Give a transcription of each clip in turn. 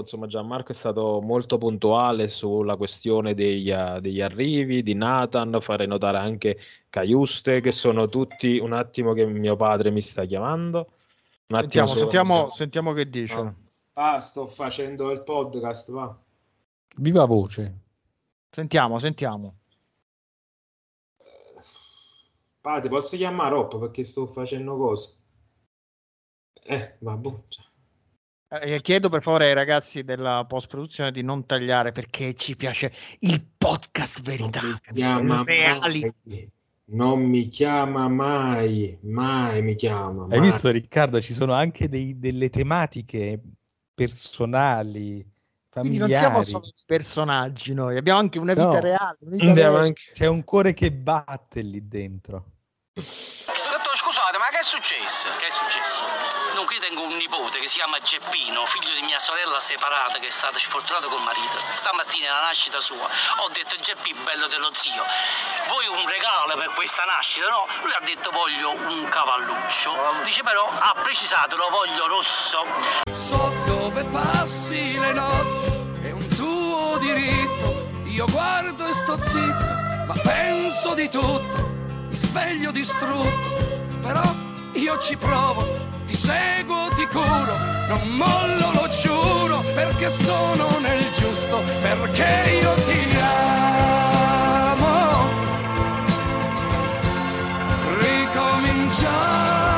insomma, Gianmarco è stato molto puntuale sulla questione degli, uh, degli arrivi di Nathan, fare notare anche Caiuste, che sono tutti un attimo che mio padre mi sta chiamando. Un sentiamo, solo... sentiamo, sentiamo che dice. No. Ah, sto facendo il podcast, va. Viva voce. Sentiamo, sentiamo. Padre, posso chiamare Rob perché sto facendo cose? Eh, vabbè. Cioè. Eh, chiedo per favore ai ragazzi della post produzione di non tagliare perché ci piace il podcast verità. Non mi, non mi chiama mai, mai mi chiama. Hai visto Riccardo? Ci sono anche dei, delle tematiche personali. Familiari. Quindi non siamo solo personaggi noi, abbiamo anche una vita no, reale. Una vita reale. Anche... C'è un cuore che batte lì dentro. Scusate, ma che è successo? Che è successo? Tengo un nipote che si chiama Geppino, figlio di mia sorella separata che è stata sfortunata col marito. Stamattina alla nascita sua ho detto Geppi bello dello zio, vuoi un regalo per questa nascita? No, lui ha detto voglio un cavalluccio. Dice però ha precisato lo voglio rosso. So dove passi le notti, è un tuo diritto. Io guardo e sto zitto, ma penso di tutto. Mi sveglio distrutto, però io ci provo seguo, ti curo, non mollo, lo giuro, perché sono nel giusto, perché io ti amo. Ricominciamo.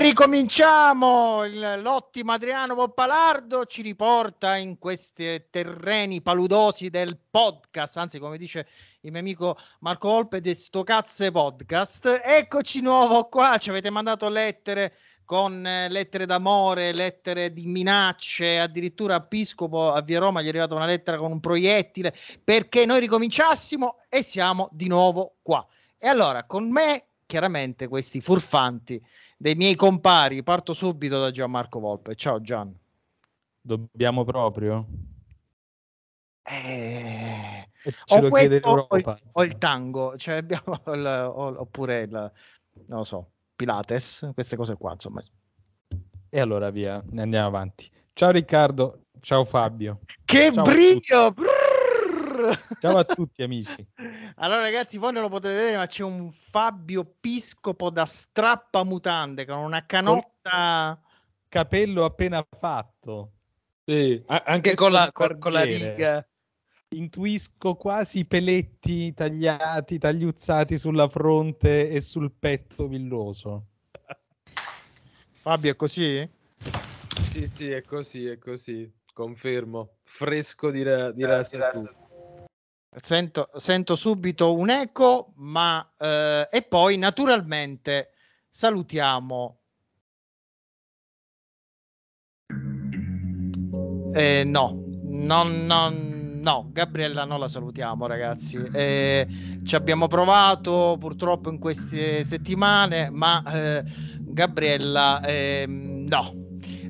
Ricominciamo. L'ottimo Adriano Poppalardo ci riporta in questi terreni paludosi del podcast, anzi, come dice il mio amico Marco Volpe, di sto cazzo podcast. Eccoci nuovo qua. Ci avete mandato lettere con eh, lettere d'amore, lettere di minacce, addirittura a Piscopo a Via Roma gli è arrivata una lettera con un proiettile perché noi ricominciassimo e siamo di nuovo qua. E allora, con me, chiaramente, questi furfanti dei miei compari. Parto subito da Gianmarco Volpe. Ciao Gian. Dobbiamo proprio? Eh, ce lo chiede l'Europa. O il, tango, cioè abbiamo il, oppure il, non lo so, Pilates, queste cose qua, insomma. E allora via, andiamo avanti. Ciao Riccardo, ciao Fabio. Che ciao brio! Ciao a tutti amici. Allora ragazzi, voi non lo potete vedere, ma c'è un Fabio Piscopo da strappa mutande con una canotta... Col capello appena fatto. Sì, anche con la, con, con la riga. Intuisco quasi peletti tagliati, tagliuzzati sulla fronte e sul petto villoso. Fabio, è così? Sì, sì, è così, è così. Confermo. Fresco di, ra- di rasa. Sento, sento subito un eco, ma eh, e poi naturalmente salutiamo. Eh, no, non, non, no, Gabriella non la salutiamo, ragazzi. Eh, ci abbiamo provato purtroppo in queste settimane, ma eh, Gabriella ehm, no,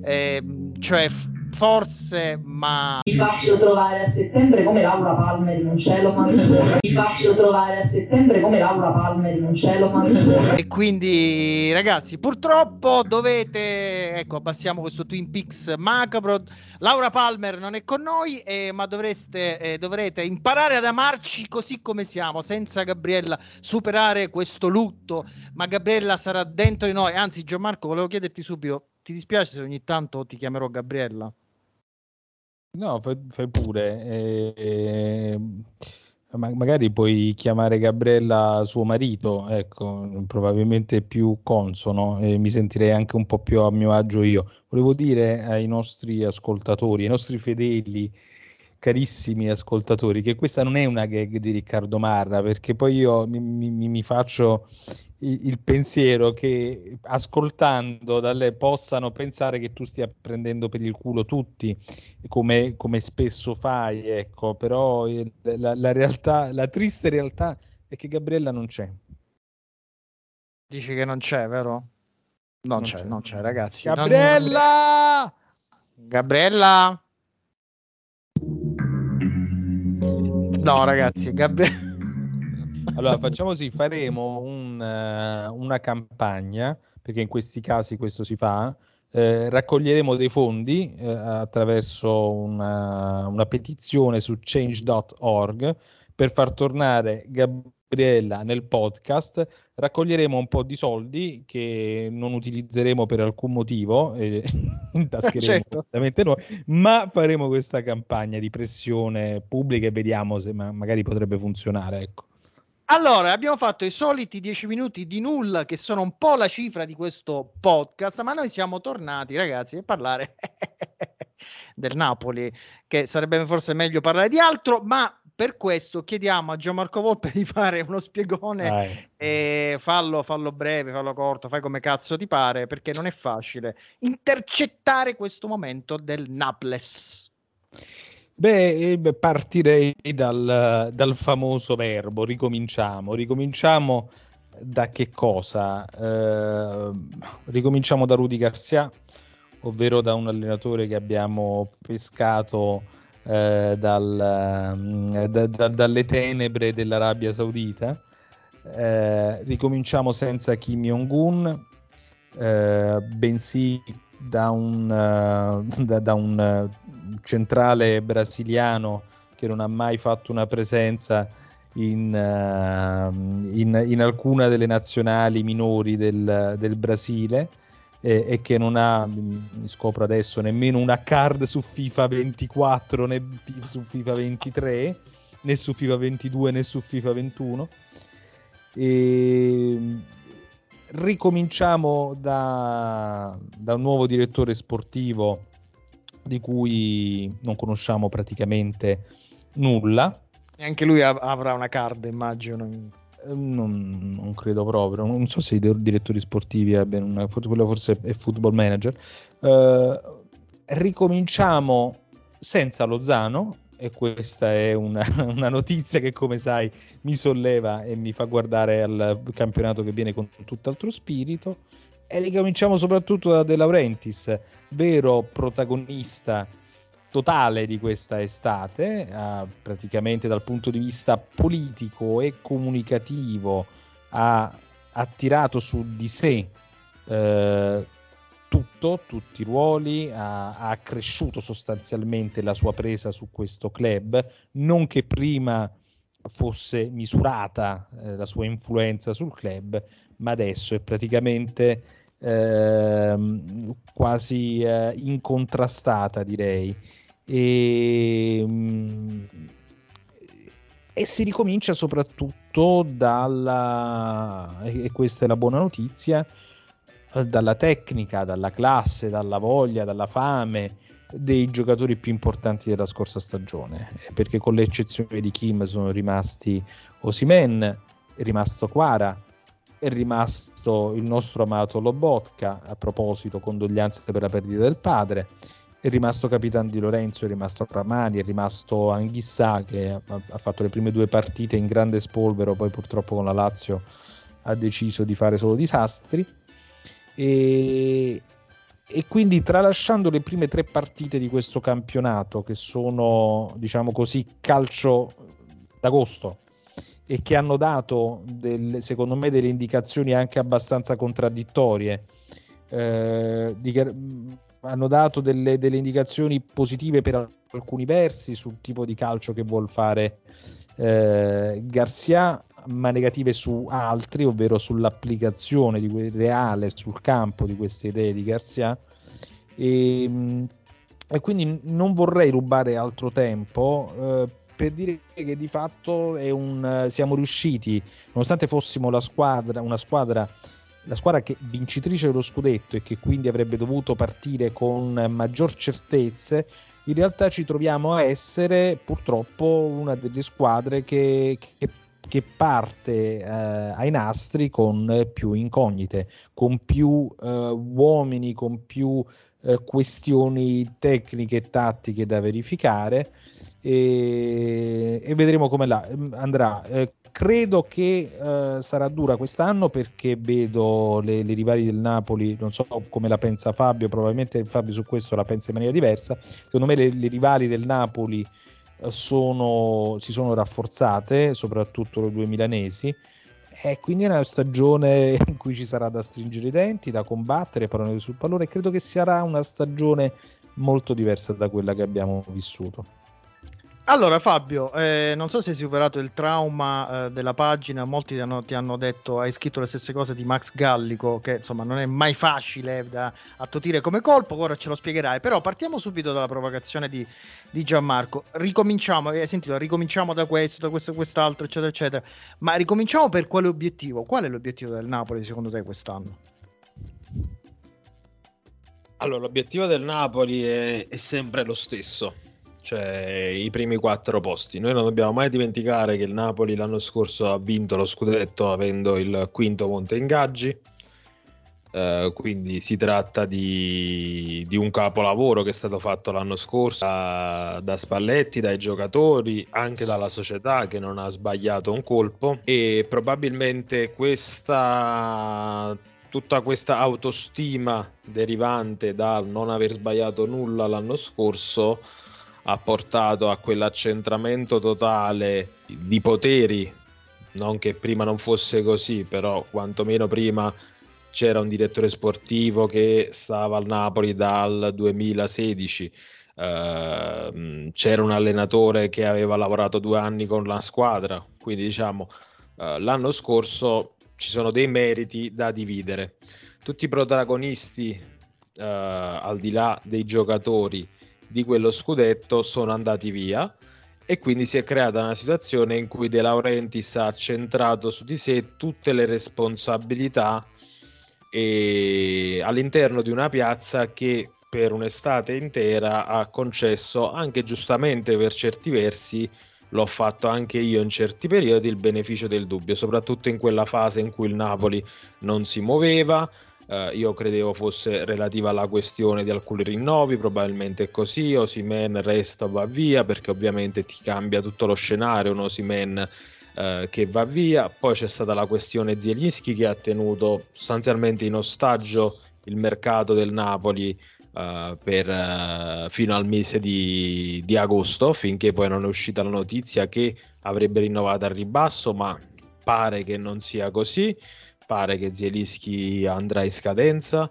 ehm, cioè forse, ma... Ti faccio trovare a settembre come Laura Palmer in un cielo quando Ti faccio trovare a settembre come Laura Palmer in un cielo quando E quindi, ragazzi, purtroppo dovete... Ecco, abbassiamo questo Twin Peaks macabro. Laura Palmer non è con noi, eh, ma dovreste, eh, dovrete imparare ad amarci così come siamo, senza Gabriella superare questo lutto. Ma Gabriella sarà dentro di noi. Anzi, Gianmarco, volevo chiederti subito, ti dispiace se ogni tanto ti chiamerò Gabriella? No, fai, fai pure. Eh, eh, ma magari puoi chiamare Gabriella suo marito, ecco, probabilmente più consono e mi sentirei anche un po' più a mio agio io. Volevo dire ai nostri ascoltatori, ai nostri fedeli, carissimi ascoltatori, che questa non è una gag di Riccardo Marra, perché poi io mi, mi, mi faccio il, pensiero che ascoltando da lei possano pensare che tu stia prendendo per il culo tutti, come, come spesso fai, ecco, però la, la, realtà, la triste realtà è che Gabriella non c'è. Dici che non c'è, vero? Non, non c'è, c'è, non c'è, ragazzi. Gabriella! Non... Gabriella! No, ragazzi, Gabriele. Allora, facciamo così, faremo un, uh, una campagna, perché in questi casi questo si fa, eh, raccoglieremo dei fondi eh, attraverso una, una, petizione su change.org per far tornare Gabriella nel podcast. Raccoglieremo un po' di soldi che non utilizzeremo per alcun motivo, eh, intascheremo certo. noi, ma faremo questa campagna di pressione pubblica e vediamo se ma- magari potrebbe funzionare. Ecco. Allora, abbiamo fatto i soliti dieci minuti di nulla, che sono un po' la cifra di questo podcast, ma noi siamo tornati, ragazzi, a parlare del Napoli, che sarebbe forse meglio parlare di altro, ma per questo chiediamo a Gianmarco Volpe di fare uno spiegone e fallo, fallo breve, fallo corto, fai come cazzo ti pare, perché non è facile intercettare questo momento del Naples. Beh, eh, partirei dal, dal, famoso verbo, ricominciamo. Ricominciamo da che cosa? Eh, ricominciamo da Rudy Garcia, ovvero da un allenatore che abbiamo pescato eh, dal, mm, da, da, dalle tenebre dell'Arabia Saudita. Eh, ricominciamo senza Kim Jong-un, eh, bensì da un, uh, da, da un centrale brasiliano che non ha mai fatto una presenza in, uh, in, in alcuna delle nazionali minori del, del Brasile e, e, che non ha, mi scopro adesso, nemmeno una card su FIFA 24 né su FIFA 23 né su FIFA 22 né su FIFA 21 e ricominciamo da, da un nuovo direttore sportivo di cui non conosciamo praticamente nulla. E anche lui av- avrà una card, immagino. Eh, non, non, credo proprio, non so se i direttori sportivi abbiano una, quello forse è football manager. Uh, ricominciamo senza Lozano e questa è una, una, notizia che come sai mi solleva e mi fa guardare al campionato che viene con tutt'altro spirito e ricominciamo soprattutto da De Laurentiis, vero protagonista totale di questa estate, eh, praticamente dal punto di vista politico e comunicativo ha attirato su di sé eh, tutto, tutti i ruoli, ha, ha accresciuto sostanzialmente la sua presa su questo club, non che prima fosse misurata eh, la sua influenza sul club, ma adesso è praticamente Ehm, quasi eh, incontrastata, direi. E, mm, e si ricomincia soprattutto dalla, e questa è la buona notizia, dalla tecnica, dalla classe, dalla voglia, dalla fame dei giocatori più importanti della scorsa stagione, perché con l'eccezione di Kim sono rimasti Osimen, è rimasto Quara, è rimasto il nostro amato Lobotka, a proposito, condoglianze per la perdita del padre, è rimasto Capitan Di Lorenzo, è rimasto Ramani, è rimasto Anghissà che ha, ha, fatto le prime due partite in grande spolvero, poi purtroppo con la Lazio ha deciso di fare solo disastri. E, e quindi tralasciando le prime tre partite di questo campionato, che sono, diciamo così, calcio d'agosto, e che hanno dato, del, secondo me, delle indicazioni anche abbastanza contraddittorie. Eh, di, hanno dato delle, delle, indicazioni positive per alcuni versi sul tipo di calcio che vuol fare eh, Garcia, ma negative su altri, ovvero sull'applicazione di, reale sul campo di queste idee di Garcia. E, e quindi non vorrei rubare altro tempo eh, per dire che di fatto un, siamo riusciti, nonostante fossimo squadra, una squadra, la squadra che vincitrice dello scudetto e che quindi avrebbe dovuto partire con maggior certezze, in realtà ci troviamo a essere purtroppo una delle squadre che, che che parte eh, ai nastri con più incognite, con più eh, uomini, con più eh, questioni tecniche e tattiche da verificare e, e vedremo come la, andrà. Eh, credo che eh, sarà dura quest'anno perché vedo le, le, rivali del Napoli, non so come la pensa Fabio, probabilmente Fabio su questo la pensa in maniera diversa. Secondo me le, le rivali del Napoli sono, si sono rafforzate, soprattutto le due milanesi. E quindi è una stagione in cui ci sarà da stringere i denti, da combattere, parole sul pallone. Credo che sarà una stagione molto diversa da quella che abbiamo vissuto. Allora Fabio, eh, non so se hai superato il trauma eh, della pagina, molti ti hanno, ti hanno, detto, hai scritto le stesse cose di Max Gallico, che insomma non è mai facile da attutire come colpo, ora ce lo spiegherai, però partiamo subito dalla provocazione di, di Gianmarco, ricominciamo, hai sentito, ricominciamo da questo, da questo, quest'altro, eccetera, eccetera, ma ricominciamo per quale obiettivo? Qual è l'obiettivo del Napoli secondo te quest'anno? Allora, l'obiettivo del Napoli è, è sempre lo stesso cioè i primi quattro posti. Noi non dobbiamo mai dimenticare che il Napoli l'anno scorso ha vinto lo scudetto avendo il quinto monte ingaggi. Uh, quindi si tratta di, di, un capolavoro che è stato fatto l'anno scorso da, da, Spalletti, dai giocatori, anche dalla società che non ha sbagliato un colpo e probabilmente questa tutta questa autostima derivante dal non aver sbagliato nulla l'anno scorso ha portato a quell'accentramento totale di poteri, non che prima non fosse così, però quantomeno prima c'era un direttore sportivo che stava al Napoli dal 2016. Uh, ehm, c'era un allenatore che aveva lavorato due anni con la squadra, quindi diciamo uh, l'anno scorso ci sono dei meriti da dividere. Tutti i protagonisti, uh, al di là dei giocatori, di quello scudetto sono andati via e quindi si è creata una situazione in cui De Laurentiis ha centrato su di sé tutte le responsabilità all'interno di una piazza che per un'estate intera ha concesso anche giustamente per certi versi l'ho fatto anche io in certi periodi il beneficio del dubbio soprattutto in quella fase in cui il Napoli non si muoveva Uh, io credevo fosse relativa alla questione di alcuni rinnovi, probabilmente è così, Osimen resta va via perché ovviamente ti cambia tutto lo scenario, un Osimen uh, che va via, poi c'è stata la questione Zielinski che ha tenuto sostanzialmente in ostaggio il mercato del Napoli uh, per, fino al mese di, di agosto, finché poi non è uscita la notizia che avrebbe rinnovato al ribasso, ma pare che non sia così pare che Zielinski andrà in scadenza,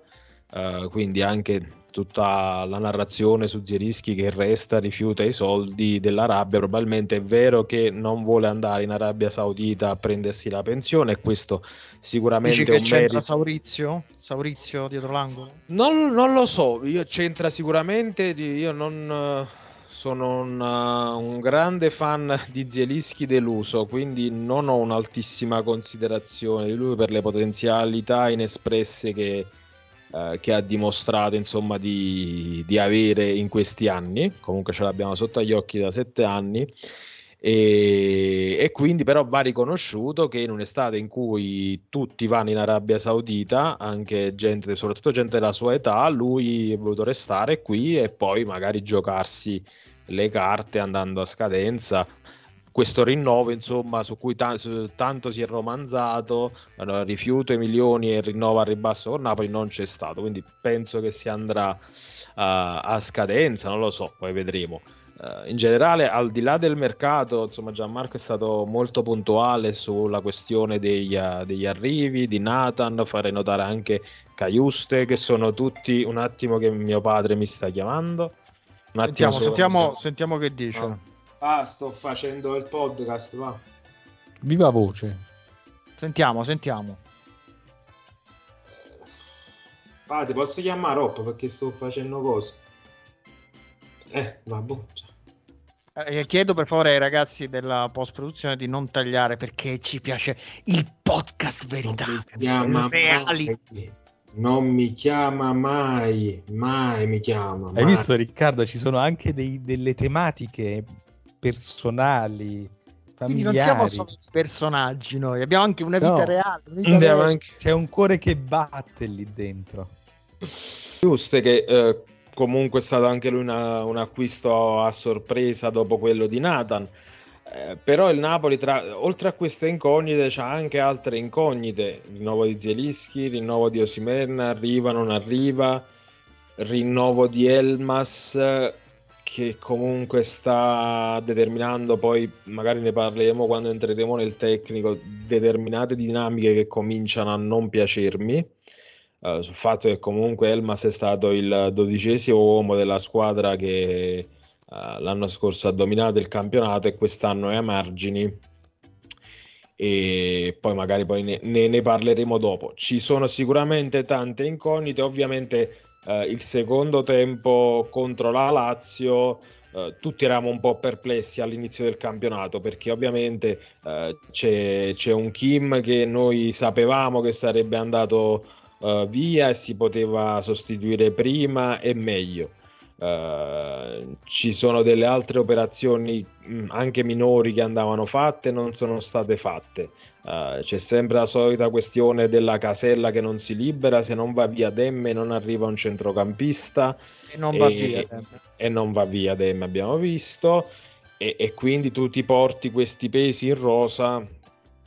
uh, quindi anche tutta la narrazione su Zielinski che resta, rifiuta i soldi dell'Arabia, probabilmente è vero che non vuole andare in Arabia Saudita a prendersi la pensione e questo sicuramente Dici che un c'entra merito. Saurizio? Saurizio dietro l'angolo? Non, non, lo so, io c'entra sicuramente, io non sono un, uh, un, grande fan di Zielinski deluso, quindi non ho un'altissima considerazione di lui per le potenzialità inespresse che, uh, che ha dimostrato insomma, di, di, avere in questi anni. Comunque ce l'abbiamo sotto agli occhi da sette anni. E, e, quindi però va riconosciuto che in un'estate in cui tutti vanno in Arabia Saudita, anche gente, soprattutto gente della sua età, lui è voluto restare qui e poi magari giocarsi le carte andando a scadenza. Questo rinnovo, insomma, su cui t- su, tanto si è romanzato, allora, rifiuto i milioni e rinnovo al ribasso con Napoli, non c'è stato. Quindi penso che si andrà uh, a scadenza, non lo so, poi vedremo. Uh, in generale, al di là del mercato, insomma, Gianmarco è stato molto puntuale sulla questione degli, uh, degli arrivi di Nathan, fare notare anche Caiuste, che sono tutti un attimo che mio padre mi sta chiamando. Sentiamo, sentiamo, sentiamo, che dice. Ah. ah, sto facendo il podcast, va. Viva voce. Sentiamo, sentiamo. Ah, ti posso chiamare Rob perché sto facendo cose. Eh, vabbè. Eh, chiedo per favore ai ragazzi della post produzione di non tagliare perché ci piace il podcast verità. Reali. Non mi chiama mai, mai mi chiama. Hai visto Riccardo? Ci sono anche dei, delle tematiche personali. Quindi non siamo solo personaggi noi, abbiamo anche una vita no, reale. Una vita reale. Anche... C'è un cuore che batte lì dentro. Giusto che eh, comunque è stato anche lui una, un acquisto a sorpresa dopo quello di Nathan. Eh, però il Napoli, tra, oltre a queste incognite, c'ha anche altre incognite. Rinnovo di Zielischi, rinnovo di Osimen, arriva, non arriva, rinnovo di Elmas, che comunque sta determinando, poi magari ne parleremo quando entreremo nel tecnico, determinate dinamiche che cominciano a non piacermi. Uh, sul fatto che comunque Elmas è stato il dodicesimo uomo della squadra che uh, l'anno scorso ha dominato il campionato e quest'anno è a margini e poi magari poi ne, ne, ne parleremo dopo. Ci sono sicuramente tante incognite, ovviamente uh, il secondo tempo contro la Lazio Uh, tutti eravamo un po' perplessi all'inizio del campionato perché ovviamente uh, c'è, c'è, un Kim che noi sapevamo che sarebbe andato uh, via e si poteva sostituire prima e meglio. Uh, ci sono delle altre operazioni mh, mm, anche minori che andavano fatte non sono state fatte. Uh, c'è sempre la solita questione della casella che non si libera se non va via Demme non arriva un centrocampista. E non va e, via Demme. e non va via Demme abbiamo visto. E, e quindi tu ti porti questi pesi in rosa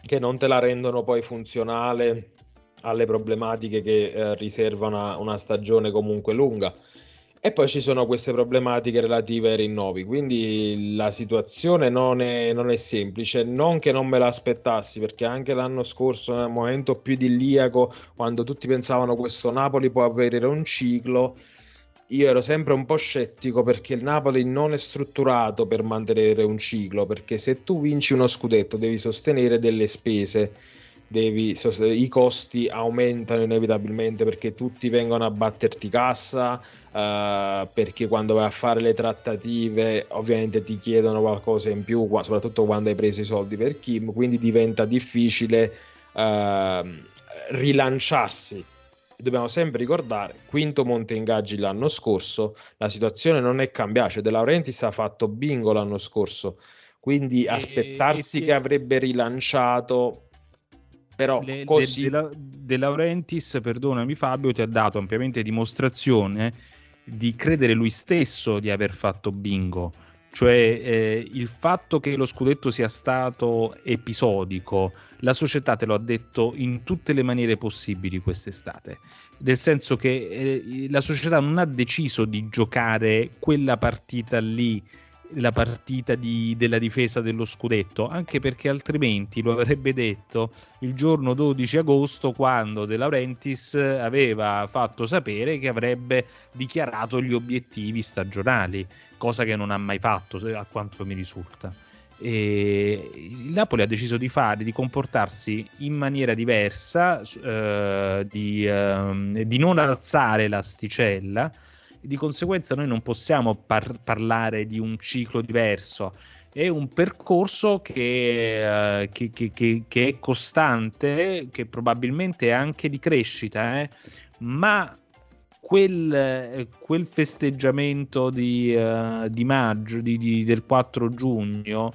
che non te la rendono poi funzionale alle problematiche che eh, riserva una, una stagione comunque lunga e poi ci sono queste problematiche relative ai rinnovi, quindi la situazione non è, non è semplice, non che non me l'aspettassi, perché anche l'anno scorso, nel momento più idilliaco, quando tutti pensavano questo Napoli può avere un ciclo, io ero sempre un po' scettico perché il Napoli non è strutturato per mantenere un ciclo, perché se tu vinci uno scudetto devi sostenere delle spese devi, i costi aumentano inevitabilmente perché tutti vengono a batterti cassa, uh, perché quando vai a fare le trattative ovviamente ti chiedono qualcosa in più, soprattutto quando hai preso i soldi per Kim, quindi diventa difficile uh, rilanciarsi. Dobbiamo sempre ricordare, quinto monte ingaggi l'anno scorso, la situazione non è cambiata, cioè De Laurentiis ha fatto bingo l'anno scorso, quindi aspettarsi e, e, che avrebbe rilanciato però le, così... De, de, de, Laurentiis, perdonami Fabio, ti ha dato ampiamente dimostrazione di credere lui stesso di aver fatto bingo. Cioè eh, il fatto che lo scudetto sia stato episodico, la società te lo ha detto in tutte le maniere possibili quest'estate. Nel senso che eh, la società non ha deciso di giocare quella partita lì la partita di, della difesa dello scudetto, anche perché altrimenti lo avrebbe detto il giorno 12 agosto quando De Laurentiis aveva fatto sapere che avrebbe dichiarato gli obiettivi stagionali, cosa che non ha mai fatto a quanto mi risulta. E il Napoli ha deciso di fare, di comportarsi in maniera diversa, eh, di, eh, di non alzare l'asticella di conseguenza noi non possiamo par- parlare di un ciclo diverso. È un percorso che, uh, che, che, che, è costante, che probabilmente è anche di crescita, eh? ma quel, quel, festeggiamento di, uh, di maggio, di, di, del 4 giugno,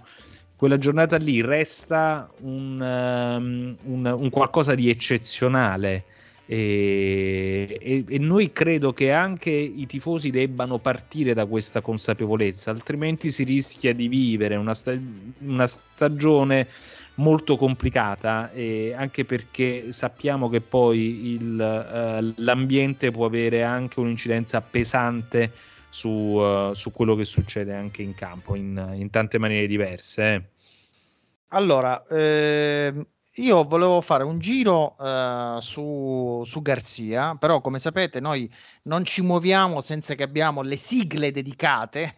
quella giornata lì resta un, um, un, un qualcosa di eccezionale e, e, e, noi credo che anche i tifosi debbano partire da questa consapevolezza, altrimenti si rischia di vivere una, sta- una stagione molto complicata, e anche perché sappiamo che poi il, uh, l'ambiente può avere anche un'incidenza pesante su, uh, su, quello che succede anche in campo, in, in tante maniere diverse. Eh. Allora, ehm io volevo fare un giro uh, su, su Garzia, però come sapete noi non ci muoviamo senza che abbiamo le sigle dedicate,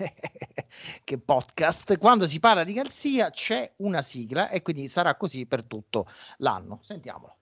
che podcast. Quando si parla di Garzia c'è una sigla e quindi sarà così per tutto l'anno. Sentiamolo.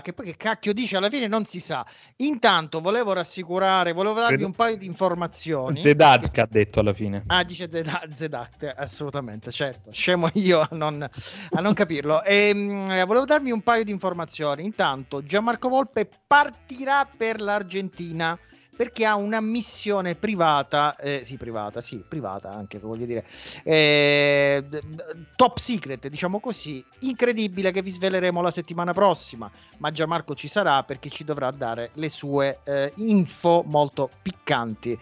Che poi che cacchio dice alla fine non si sa. Intanto volevo rassicurare, volevo darvi Credo... un paio di informazioni. Zedat che ha detto alla fine. Ah, dice Zedat, assolutamente, certo. Scemo io a non, a non capirlo. E, ehm, mh, volevo darvi un paio di informazioni. Intanto Gianmarco Volpe partirà per l'Argentina perché ha una missione privata, eh, sì, privata, sì, privata anche, voglio dire, eh, top secret, diciamo così, incredibile che vi sveleremo la settimana prossima, ma Gianmarco ci sarà perché ci dovrà dare le sue eh, info molto piccanti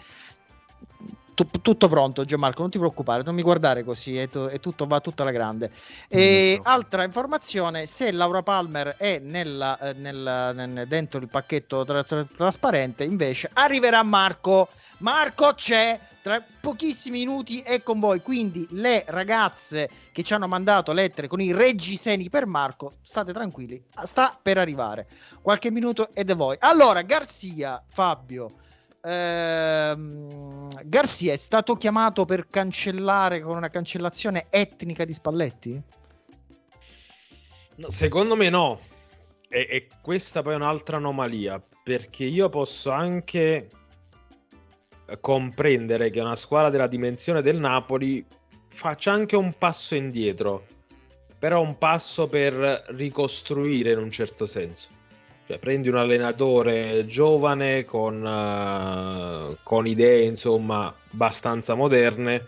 tutto pronto Gianmarco, non ti preoccupare, non mi guardare così, è, to- è tutto, va tutta la grande. E altra informazione, se Laura Palmer è nella, eh, nella, nel, dentro il pacchetto tra- tra- trasparente, invece arriverà Marco. Marco c'è, tra pochissimi minuti è con voi, quindi le ragazze che ci hanno mandato lettere con i reggiseni per Marco, state tranquilli, sta per arrivare. Qualche minuto ed è voi. Allora, Garzia, Fabio, ehm, Garcia è stato chiamato per cancellare con una cancellazione etnica di Spalletti? No, secondo me no. E, e, questa poi è un'altra anomalia, perché io posso anche comprendere che una squadra della dimensione del Napoli faccia anche un passo indietro, però un passo per ricostruire in un certo senso. Cioè, prendi un allenatore giovane con, uh, con idee insomma abbastanza moderne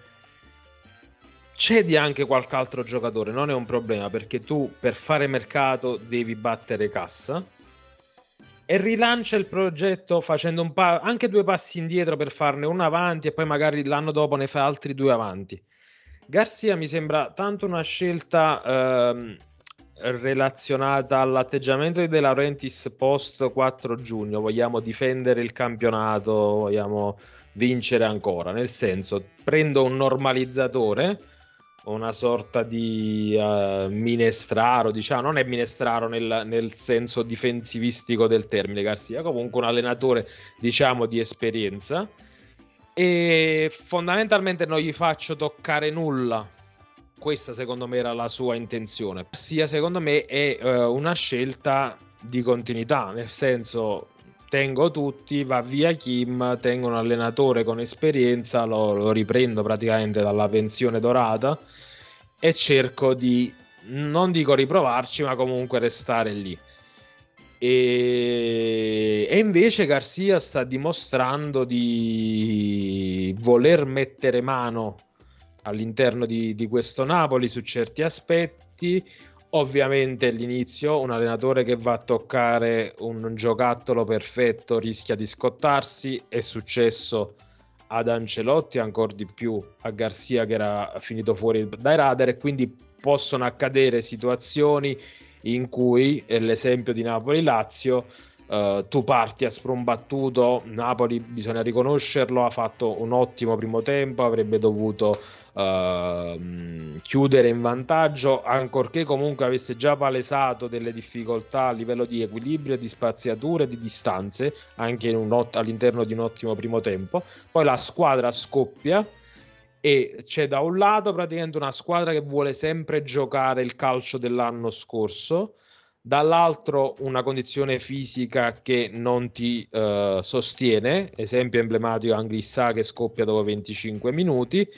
cedi anche qualche altro giocatore, non è un problema perché tu per fare mercato devi battere cassa e rilancia il progetto facendo un pa- anche due passi indietro per farne uno avanti e poi magari l'anno dopo ne fai altri due avanti. Garcia mi sembra tanto una scelta ehm, relazionata all'atteggiamento di De Laurentiis post 4 giugno, vogliamo difendere il campionato, vogliamo vincere ancora, nel senso prendo un normalizzatore, una sorta di uh, minestraro, diciamo, non è minestraro nel, nel, senso difensivistico del termine Garcia, comunque un allenatore diciamo di esperienza. E fondamentalmente non gli faccio toccare nulla questa secondo me era la sua intenzione. Sia secondo me è uh, una scelta di continuità, nel senso tengo tutti, va via Kim, tengo un allenatore con esperienza, lo, lo riprendo praticamente dalla pensione dorata e cerco di, non dico riprovarci, ma comunque restare lì. E, e, invece Garcia sta dimostrando di voler mettere mano all'interno di, di questo Napoli su certi aspetti. Ovviamente all'inizio un allenatore che va a toccare un giocattolo perfetto rischia di scottarsi, è successo ad Ancelotti, ancora di più a Garzia che era finito fuori dai radar e quindi possono accadere situazioni in cui, l'esempio di Napoli-Lazio, Uh, tu parti a sprombattuto, Napoli bisogna riconoscerlo, ha fatto un ottimo primo tempo, avrebbe dovuto uh, chiudere in vantaggio, ancorché comunque avesse già palesato delle difficoltà a livello di equilibrio, di spaziature, di distanze, anche ot- all'interno di un ottimo primo tempo. Poi la squadra scoppia e c'è da un lato praticamente una squadra che vuole sempre giocare il calcio dell'anno scorso dall'altro una condizione fisica che non ti uh, sostiene, esempio emblematico Anglissa che scoppia dopo 25 minuti,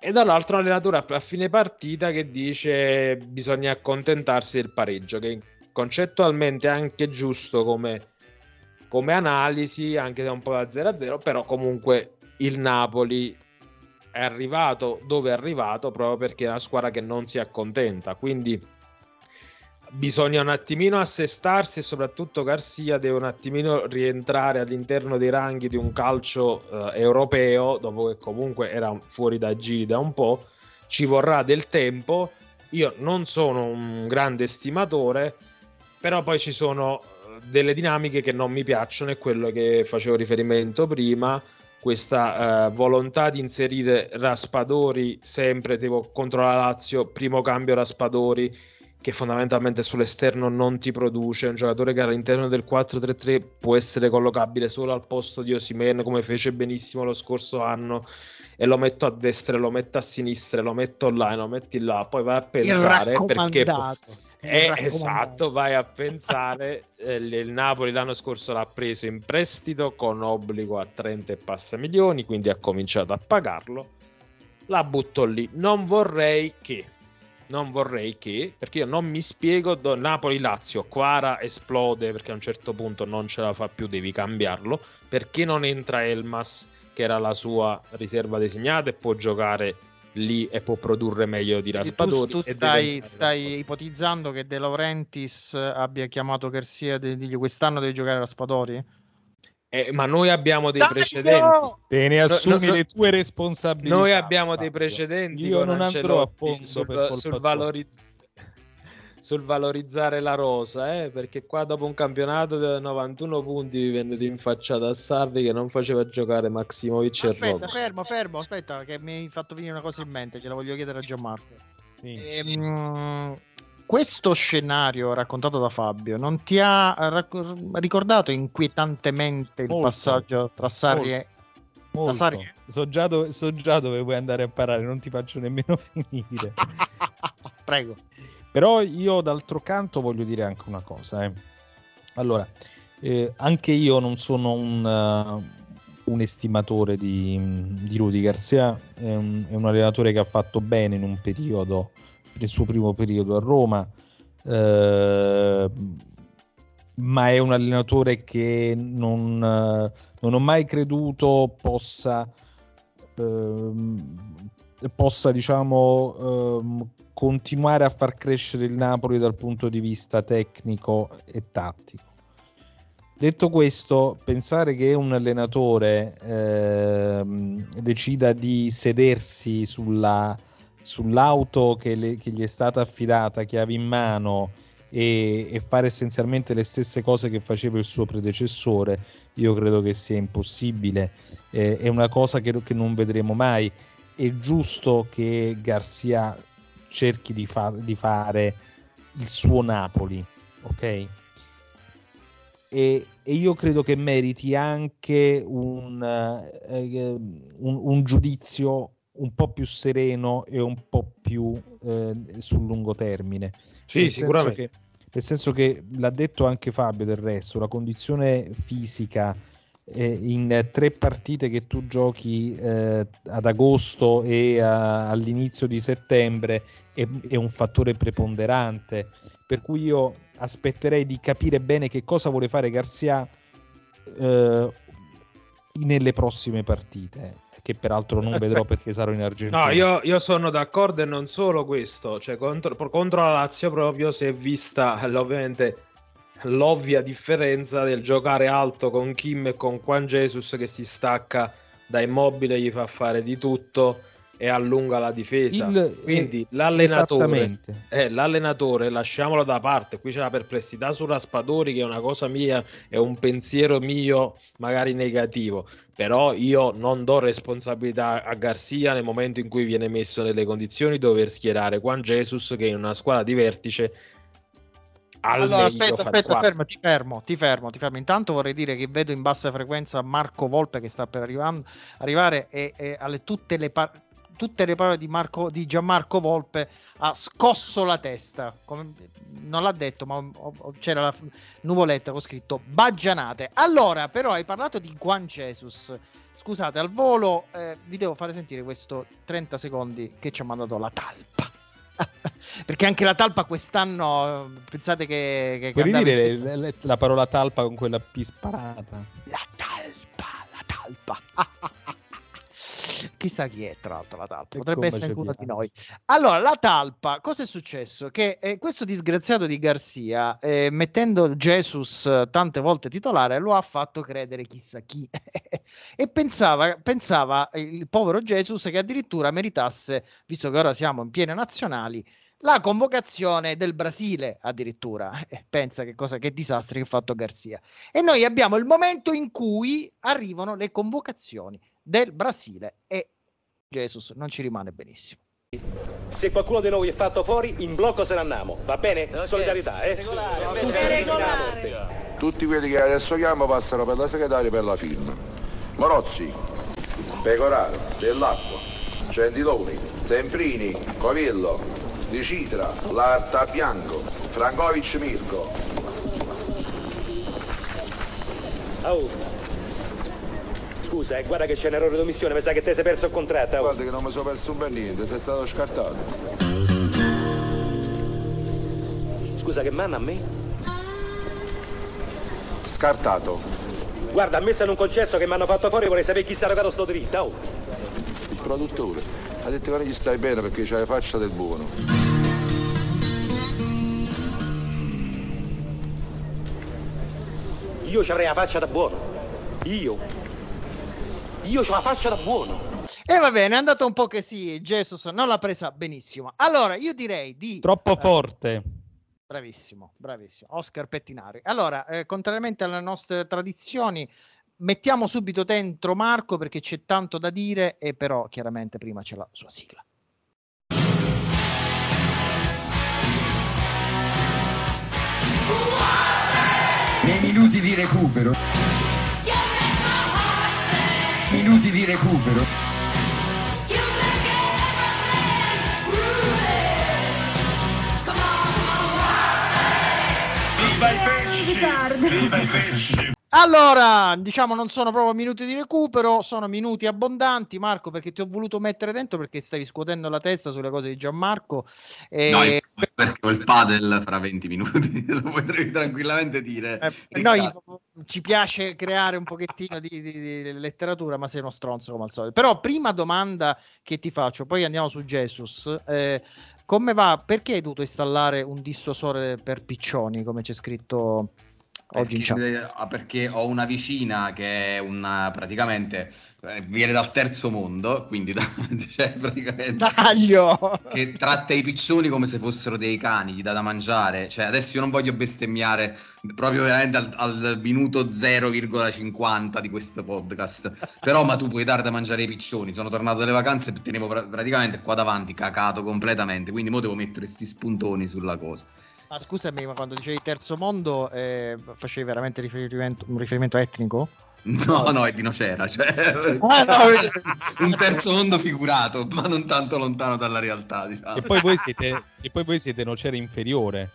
e dall'altro un allenatore a fine partita che dice bisogna accontentarsi del pareggio, che concettualmente è anche giusto come, come analisi, anche se è un po' da 0-0, però comunque il Napoli è arrivato dove è arrivato proprio perché è una squadra che non si accontenta, quindi bisogna un attimino assestarsi e soprattutto Garcia deve un attimino rientrare all'interno dei ranghi di un calcio eh, europeo dopo che comunque era fuori da giri da un po' ci vorrà del tempo. Io non sono un grande stimatore però poi ci sono eh, delle dinamiche che non mi piacciono è quello che facevo riferimento prima. Questa eh, volontà di inserire Raspadori sempre tipo contro la Lazio primo cambio Raspadori che fondamentalmente sull'esterno non ti produce, un giocatore che all'interno del 4-3-3 può essere collocabile solo al posto di Osimen come fece benissimo lo scorso anno e lo metto a destra, lo metto a sinistra, lo metto là e lo metti là, poi vai a pensare perché è esatto, vai a pensare eh, il Napoli l'anno scorso l'ha preso in prestito con obbligo a 30 e passa milioni, quindi ha cominciato a pagarlo. La butto lì. Non vorrei che non vorrei che, perché io non mi spiego, do, Napoli-Lazio, Quara esplode perché a un certo punto non ce la fa più, devi cambiarlo, perché non entra Elmas, che era la sua riserva designata e può giocare lì e può produrre meglio di Raspadori. Tu, tu stai, stai ipotizzando che De Laurentiis abbia chiamato Garcia e digli quest'anno devi giocare Raspadori? Eh, ma noi abbiamo dei Dai, precedenti. No! Te ne assumi no, no, le tue responsabilità. Noi abbiamo dei precedenti. Io non andrò a fondo sul, sul, valori... sul, valorizzare la rosa, eh? perché qua dopo un campionato da 91 punti vi venne rinfacciato a Sarri che non faceva giocare Maximovic aspetta, e Rob. fermo, fermo, aspetta che mi hai fatto venire una cosa in mente, che la voglio chiedere a Gianmarco. Sì. Ehm, questo scenario raccontato da Fabio non ti ha rac- ricordato inquietantemente il molto, passaggio tra Sarri e molto. Sarri? So già, dove, so già dove vuoi andare a parare, non ti faccio nemmeno finire. Prego. Però io d'altro canto voglio dire anche una cosa. Eh. Allora, eh, anche io non sono un, uh, un estimatore di, di Rudy Garcia, è un, è un allenatore che ha fatto bene in un periodo nel suo primo periodo a Roma, eh, ma è un allenatore che non, non ho mai creduto possa, eh, possa diciamo, eh, continuare a far crescere il Napoli dal punto di vista tecnico e tattico. Detto questo, pensare che un allenatore eh, decida di sedersi sulla sull'auto che, le, che, gli è stata affidata, chiavi in mano e, e, fare essenzialmente le stesse cose che faceva il suo predecessore, io credo che sia impossibile. Eh, è una cosa che, che, non vedremo mai. È giusto che Garcia cerchi di, far, di fare il suo Napoli, ok? E, e, io credo che meriti anche un, eh, un, un giudizio un po' più sereno e un po' più eh, sul lungo termine. Sì, nel sicuramente. Senso che, nel senso che l'ha detto anche Fabio del resto, la condizione fisica eh, in tre partite che tu giochi eh, ad agosto e a, all'inizio di settembre è, è, un fattore preponderante. Per cui io aspetterei di capire bene che cosa vuole fare Garcia eh, nelle prossime partite che peraltro non vedrò perché sarò in Argentina. No, io, io, sono d'accordo e non solo questo, cioè contro, contro la Lazio proprio si è vista ovviamente l'ovvia differenza del giocare alto con Kim e con Juan Jesus che si stacca da immobile, gli fa fare di tutto e allunga la difesa. Il, Quindi eh, l'allenatore, eh, l'allenatore, lasciamolo da parte. Qui c'è la perplessità su Raspadori, che è una cosa mia, è un pensiero mio, magari negativo. Però io non do responsabilità a Garcia nel momento in cui viene messo nelle condizioni di dover schierare Juan Jesus, che in una squadra di vertice allora, aspetta, aspetta, fermo, ti fermo, ti fermo, ti fermo. Intanto vorrei dire che vedo in bassa frequenza Marco Volpe che sta per arrivando, arrivare e, e alle tutte le parti tutte le parole di, Marco, di Gianmarco Volpe ha scosso la testa. Come, non l'ha detto, ma ho, ho, c'era la nuvoletta con scritto baggianate. Allora, però, hai parlato di Juan Jesus. Scusate, al volo eh, vi devo fare sentire questo 30 secondi che ci ha mandato la talpa. Perché anche la talpa quest'anno, pensate che... che Puoi dire le, la parola talpa con quella P sparata? La talpa, la talpa. Chissà chi è, tra l'altro, la talpa. Potrebbe essere anche uno di noi. Allora, la talpa, cosa è successo? Che eh, questo disgraziato di Garcia, eh, mettendo Jesus eh, tante volte titolare, lo ha fatto credere chissà chi. e pensava, pensava il povero Jesus che addirittura meritasse, visto che ora siamo in piene nazionali, la convocazione del Brasile addirittura. Eh, pensa che cosa, che disastri che ha fatto Garcia. E noi abbiamo il momento in cui arrivano le convocazioni del Brasile e Jesus non ci rimane benissimo. Se qualcuno di noi è fatto fuori, in blocco se ne andiamo, va bene? Okay. Solidarietà, eh? Regolare, Tutti quelli che adesso chiamo passano per la segretaria per la firma. Morozzi, Pecoraro, Dell'Acqua, Centiloni, Semprini, Covillo, Di Citra, Larta Bianco, Frankovic Mirko. Oh. Scusa, eh, guarda che c'è un errore di omissione, mi sa che te sei perso il contratto. Oh. Guarda che non mi sono perso un per niente, sei stato scartato. scusa, che manna a me? Scartato. Guarda, a me se non concesso che mi hanno fatto fuori, vorrei sapere chi si è arrogato sto diritto. Oh. Il produttore. Ha detto che non gli stai bene perché c'hai la faccia del buono. Io ci avrei la faccia da buono. Io. Io ho la faccia da buono. E va bene, è andato un po' che sì, Jesus non l'ha presa benissimo. Allora, io direi di... Troppo eh, forte. Bravissimo, bravissimo. Oscar Pettinari. Allora, eh, contrariamente alle nostre tradizioni, mettiamo subito dentro Marco perché c'è tanto da dire e però chiaramente prima c'è la sua sigla. nei minuti di recupero minuti di recupero Viva i pesci! Viva i pesci! Allora, diciamo non sono proprio minuti di recupero, sono minuti abbondanti, Marco, perché ti ho voluto mettere dentro perché stavi scuotendo la testa sulle cose di Gianmarco. E... No, io ho il padel fra 20 minuti, lo potrei tranquillamente dire. Eh, noi ci piace creare un pochettino di, di, di, letteratura, ma sei uno stronzo come al solito. Però prima domanda che ti faccio, poi andiamo su Jesus. Eh, come va? Perché hai dovuto installare un dissuasore per piccioni, come c'è scritto oggi? Perché, ah, perché ho una vicina che è una praticamente eh, viene dal terzo mondo, quindi da, cioè, praticamente Taglio! che tratta i piccioni come se fossero dei cani, gli dà da mangiare. Cioè, adesso io non voglio bestemmiare proprio veramente al, al minuto 0,50 di questo podcast. Però, ma tu puoi dare da mangiare ai piccioni. Sono tornato dalle vacanze e tenevo pra- praticamente qua davanti cacato completamente. Quindi mo devo mettere questi spuntoni sulla cosa. Ah, scusami, ma quando dicevi terzo mondo eh, facevi veramente riferimento, un riferimento etnico? No, no, è di Nocera, cioè Ah, no, un terzo mondo figurato, ma non tanto lontano dalla realtà. Diciamo. E poi voi siete, e poi voi siete Nocera inferiore.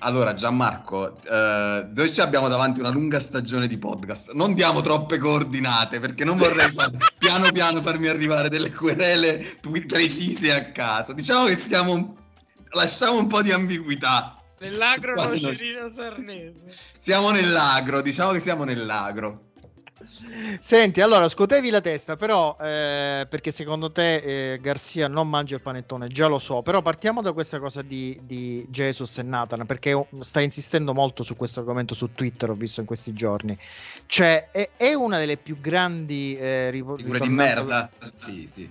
Allora, Gianmarco, eh, noi ci abbiamo davanti una lunga stagione di podcast. Non diamo troppe coordinate perché non vorrei far- piano piano farmi arrivare delle querele precise a casa. Diciamo che siamo. Lasciamo un po' di ambiguità. Nell'agro nocerino sarnese. Siamo nell'agro, diciamo che siamo nell'agro. Senti, allora scuotevi la testa, però eh, perché secondo te eh, Garzia non mangia il panettone, già lo so, però partiamo da questa cosa di, di Jesus e Nathan, perché sta insistendo molto su questo argomento su Twitter, ho visto in questi giorni. Cioè, è, è una delle più grandi eh, Figure di merda. Sì, sì.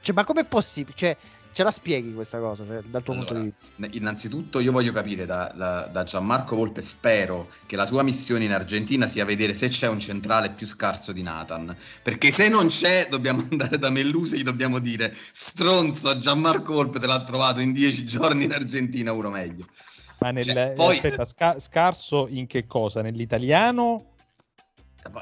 Cioè, ma com'è possibile? Cioè, ce la spieghi questa cosa cioè, dal tuo punto di Allora, vista? innanzitutto io voglio capire da, da- da Gianmarco Volpe, spero che la sua missione in Argentina sia vedere se c'è un centrale più scarso di Nathan, perché se non c'è dobbiamo andare da Melluse e gli dobbiamo dire stronzo Gianmarco Volpe te l'ha trovato in dieci giorni in Argentina uno meglio. Ma nel, Cioè, poi- aspetta, sca- scarso in che cosa? Nell'italiano?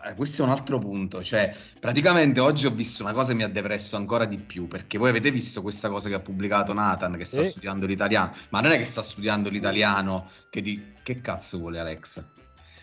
Eh, Questo è un altro punto, cioè praticamente oggi ho visto una cosa che mi ha depresso ancora di più, perché voi avete visto questa cosa che ha pubblicato Nathan, che sta Sì. studiando l'italiano, ma non è che sta studiando l'italiano, che di... Che cazzo vuole Alexa?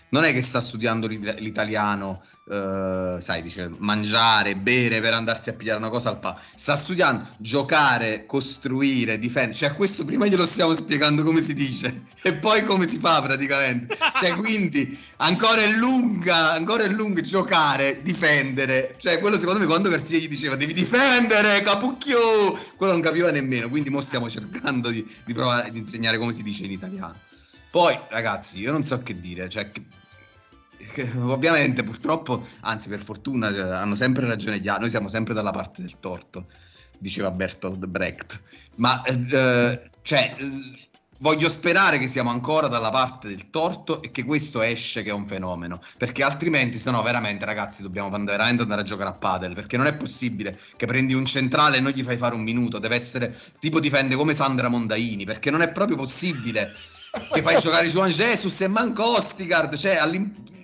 Non è che sta studiando l'it- l'italiano, eh, sai, dice mangiare, bere per andarsi a pigliare una cosa al pa. Sta studiando giocare, costruire, difendere. Cioè, questo prima glielo stiamo spiegando come si dice e poi come si fa praticamente. Cioè, quindi ancora è lunga, ancora è lunga giocare, difendere. Cioè, quello secondo me quando Garzia gli diceva devi difendere, capucchio, quello non capiva nemmeno. Quindi mo stiamo cercando di, di provare di insegnare come si dice in italiano. Poi, ragazzi, io non so che dire, cioè, che ovviamente purtroppo, anzi per fortuna, eh, hanno sempre ragione gli altri, noi siamo sempre dalla parte del torto, diceva Bertolt Brecht, ma eh, eh, cioè, eh, voglio sperare che siamo ancora dalla parte del torto e che questo esce che è un fenomeno, perché altrimenti, se no, veramente ragazzi, dobbiamo veramente andare a giocare a padel, perché non è possibile che prendi un centrale e non gli fai fare un minuto, deve essere tipo difende come Sandra Mondaini, perché non è proprio possibile che fai giocare Juan Jesus e manco Ostigard, cioè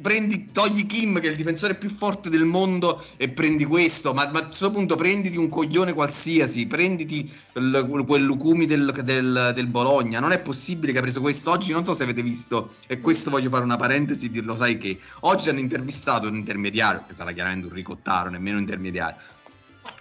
prendi, togli Kim che è il difensore più forte del mondo e prendi questo, ma, ma a questo punto prenditi un coglione qualsiasi, prenditi il- quel Lucumi del, del- del Bologna, non è possibile che ha preso questo, oggi non so se avete visto, e questo voglio fare una parentesi, di- lo sai che, oggi hanno intervistato un intermediario, che sarà chiaramente un ricottaro, nemmeno un intermediario,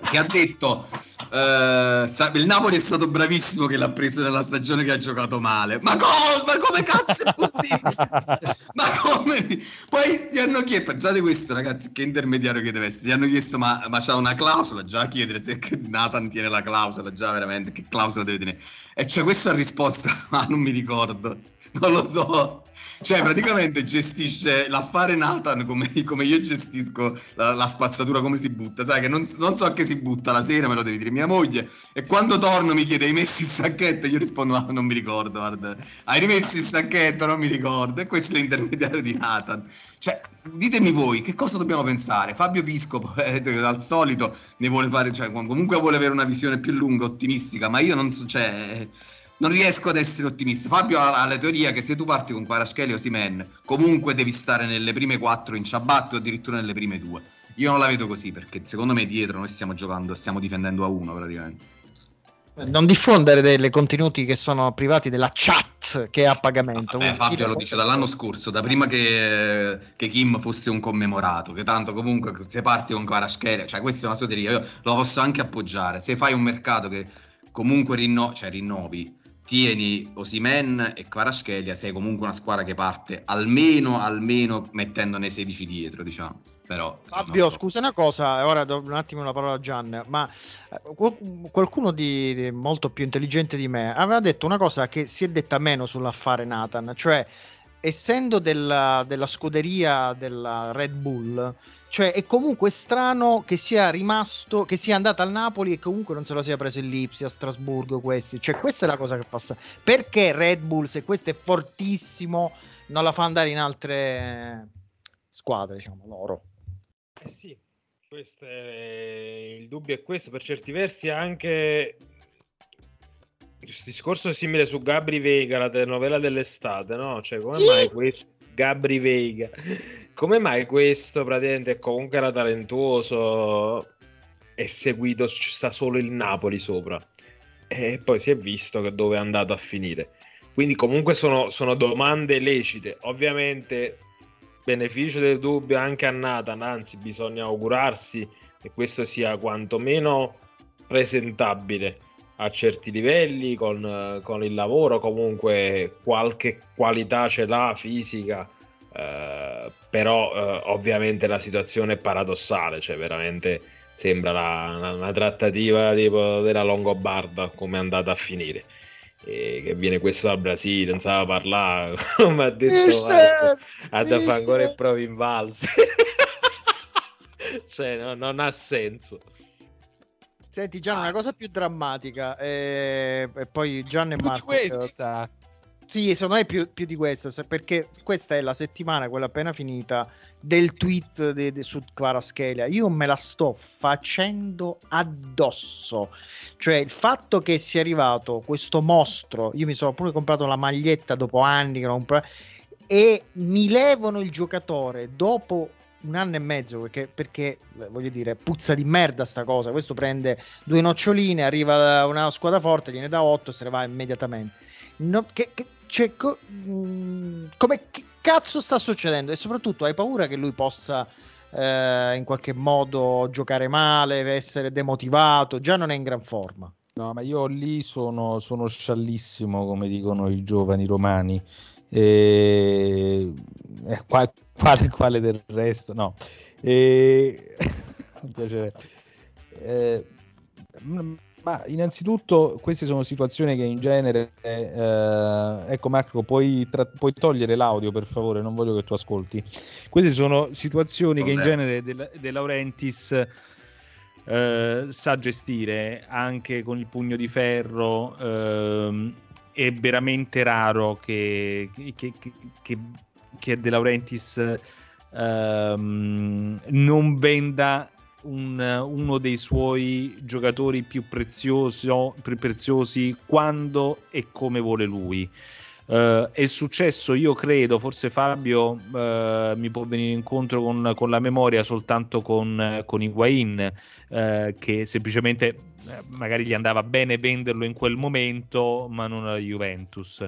che ha detto eh, il Napoli è stato bravissimo che l'ha preso nella stagione che ha giocato male. Ma, co- ma come cazzo è possibile? Ma come poi gli hanno chiesto pensate questo ragazzi che intermediario che deve essere? Gli hanno chiesto ma, ma c'ha una clausola? Già a chiedere se Nathan tiene la clausola già veramente che clausola deve tenere? E cioè questo ha risposto ma non mi ricordo non lo so cioè, praticamente gestisce l'affare Nathan come, come io gestisco la, la, spazzatura, come si butta. Sai che non, non, so che si butta la sera, me lo devi dire mia moglie. E quando torno mi chiede, hai messo il sacchetto? Io rispondo, ah, non mi ricordo, guarda. Hai rimesso il sacchetto? Non mi ricordo. E questo è l'intermediario di Nathan. Cioè, ditemi voi, che cosa dobbiamo pensare? Fabio Piscopo, eh, al solito, ne vuole fare, cioè, comunque vuole avere una visione più lunga, ottimistica, ma io non so, cioè non riesco ad essere ottimista. Fabio ha la teoria che se tu parti con Quaraschelli o Simen, comunque devi stare nelle prime quattro in ciabatte o addirittura nelle prime due. Io non la vedo così perché secondo me dietro noi stiamo giocando, stiamo difendendo a uno praticamente. Non diffondere dei contenuti che sono privati della chat che è a pagamento. Vabbè, Fabio lo dice dall'anno scorso, da prima che, che, Kim fosse un commemorato, che tanto comunque se parti con Kvaratskhelia, cioè questa è una sua teoria, io lo posso anche appoggiare. Se fai un mercato che comunque rinno- cioè, rinnovi, tieni Osimen e Kvaratskhelia, sei comunque una squadra che parte almeno, almeno mettendone 16 dietro, diciamo. Però, Fabio, so. scusa una cosa, ora do un attimo la parola a Gian, ma eh, qualcuno di, di, molto più intelligente di me aveva detto una cosa che si è detta meno sull'affare Nathan, cioè essendo della, della scuderia della Red Bull, cioè, è comunque strano che sia rimasto, che sia andato al Napoli e comunque non se lo sia preso il Lipsia, Strasburgo, questi. Cioè, questa è la cosa che passa. Perché Red Bull, se questo è fortissimo, non la fa andare in altre squadre, diciamo, loro? Eh sì, questo è... il dubbio è questo. Per certi versi anche questo discorso è simile su Gabri Vega, la telenovela dell'estate, no? Cioè, come mai questo Gabri Vega come mai questo praticamente comunque era talentuoso e seguito ci sta solo il Napoli sopra. E poi si è visto che dove è andato a finire. Quindi comunque sono, sono domande lecite. Ovviamente beneficio del dubbio anche a Nathan anzi bisogna augurarsi che questo sia quantomeno presentabile a certi livelli con, con il lavoro comunque qualche qualità ce l'ha fisica eh, però eh, ovviamente la situazione è paradossale, cioè veramente sembra la, una, una, trattativa tipo della Longobarda come è andata a finire. E che viene questo dal Brasile, non sa parlare, come ha detto ha da fare ancora e provi in valse. cioè, no, non ha senso. Senti Gian, una cosa più drammatica, e, e poi Gian e Marco. Questa. Sì, secondo me più, più di questa, perché questa è la settimana, quella appena finita, del tweet de, de, su Kvaratskhelia. Io me la sto facendo addosso. Cioè, il fatto che sia arrivato questo mostro, io mi sono pure comprato la maglietta dopo anni che non e mi levano il giocatore dopo un anno e mezzo perché, perché, voglio dire puzza di merda sta cosa questo prende due noccioline arriva una squadra forte gliene dà 8 se ne va immediatamente no, che, che, cioè, co- mh, come che cazzo sta succedendo? E soprattutto hai paura che lui possa eh, in qualche modo giocare male, essere demotivato, già non è in gran forma. No, ma io lì sono, sono sciallissimo, come dicono i giovani romani. E... Eh, quale, quale, quale, del resto? No. E... Mi piacerebbe. Eh, ma innanzitutto queste sono situazioni che in genere, eh, ecco Marco, puoi, tra- puoi, togliere l'audio per favore, non voglio che tu ascolti. Queste sono situazioni Vabbè. che in genere De, De Laurentiis eh, sa gestire anche con il pugno di ferro. Eh, è veramente raro che, che, che, che De Laurentiis ehm, non venda un, uno dei suoi giocatori più, prezioso, più preziosi quando e come vuole lui. Uh, è successo, io credo, forse Fabio uh, mi può venire incontro con, con la memoria soltanto con, con Higuain, uh, che semplicemente magari gli andava bene venderlo in quel momento, ma non alla Juventus.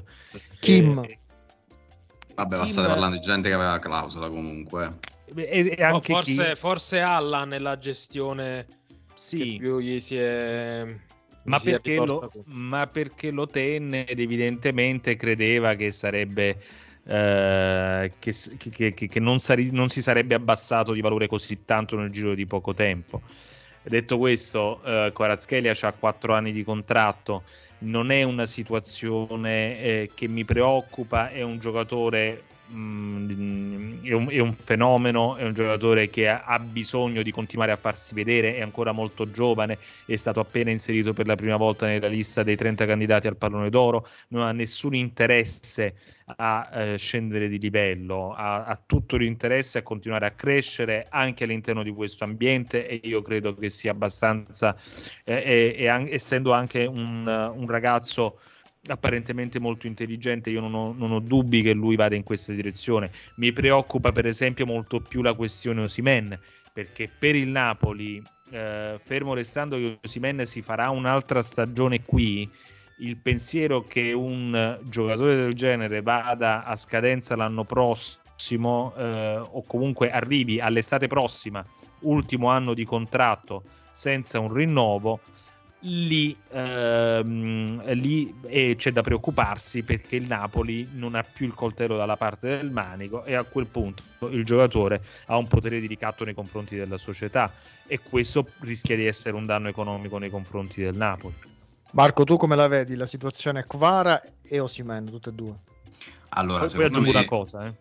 Kim. Eh, Vabbè, ma state parlando di gente che aveva la clausola comunque. E, e anche forse, chi... forse Alla nella gestione Sì. che più gli si è... Ma si è perché, lo, ritorta- ma perché lo tenne ed evidentemente credeva che sarebbe eh, che, che- che- che non, sari- non si sarebbe abbassato di valore così tanto nel giro di poco tempo. Detto questo, eh, Kvaratskhelia ha 4 anni di contratto, non è una situazione eh, che mi preoccupa, è un giocatore, mm, è, un, è un fenomeno, è un giocatore che ha, bisogno di continuare a farsi vedere, è ancora molto giovane, è stato appena inserito per la prima volta nella lista dei 30 candidati al pallone d'oro, non ha nessun interesse a eh, scendere di livello, ha, ha tutto l'interesse a continuare a crescere anche all'interno di questo ambiente e io credo che sia abbastanza, eh, e- e an- essendo anche un, un ragazzo apparentemente molto intelligente, io non ho, non ho dubbi che lui vada in questa direzione. Mi preoccupa per esempio molto più la questione Osimen, perché per il Napoli, eh, fermo restando che Osimen si farà un'altra stagione qui, il pensiero che un giocatore del genere vada a scadenza l'anno prossimo eh, o comunque arrivi all'estate prossima, ultimo anno di contratto senza un rinnovo, lì, ehm, lì eh, c'è da preoccuparsi perché il Napoli non ha più il coltello dalla parte del manico e a quel punto il giocatore ha un potere di ricatto nei confronti della società e questo rischia di essere un danno economico nei confronti del Napoli. Marco, tu come la vedi la situazione Kvara e Osimen, tutte e due? Allora, Poi, aggiungo me... una cosa, eh.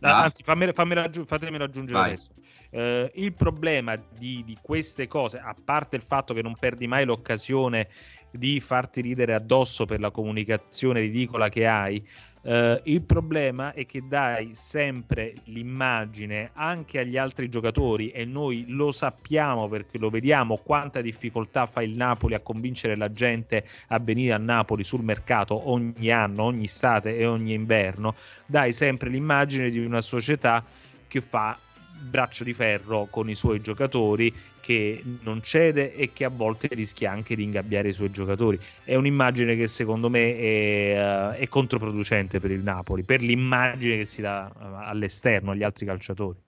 Ah. Anzi, fammi, fammi raggiu- fatemi raggiungere Vai. adesso. Eh, il problema di, di queste cose, a parte il fatto che non perdi mai l'occasione di farti ridere addosso per la comunicazione ridicola che hai, eh, il problema è che dai sempre l'immagine anche agli altri giocatori e noi lo sappiamo perché lo vediamo quanta difficoltà fa il Napoli a convincere la gente a venire a Napoli sul mercato ogni anno, ogni estate e ogni inverno, dai sempre l'immagine di una società che fa braccio di ferro con i suoi giocatori che non cede e che a volte rischia anche di ingabbiare i suoi giocatori. È un'immagine che secondo me è, eh, è controproducente per il Napoli per l'immagine che si dà eh, all'esterno agli altri calciatori.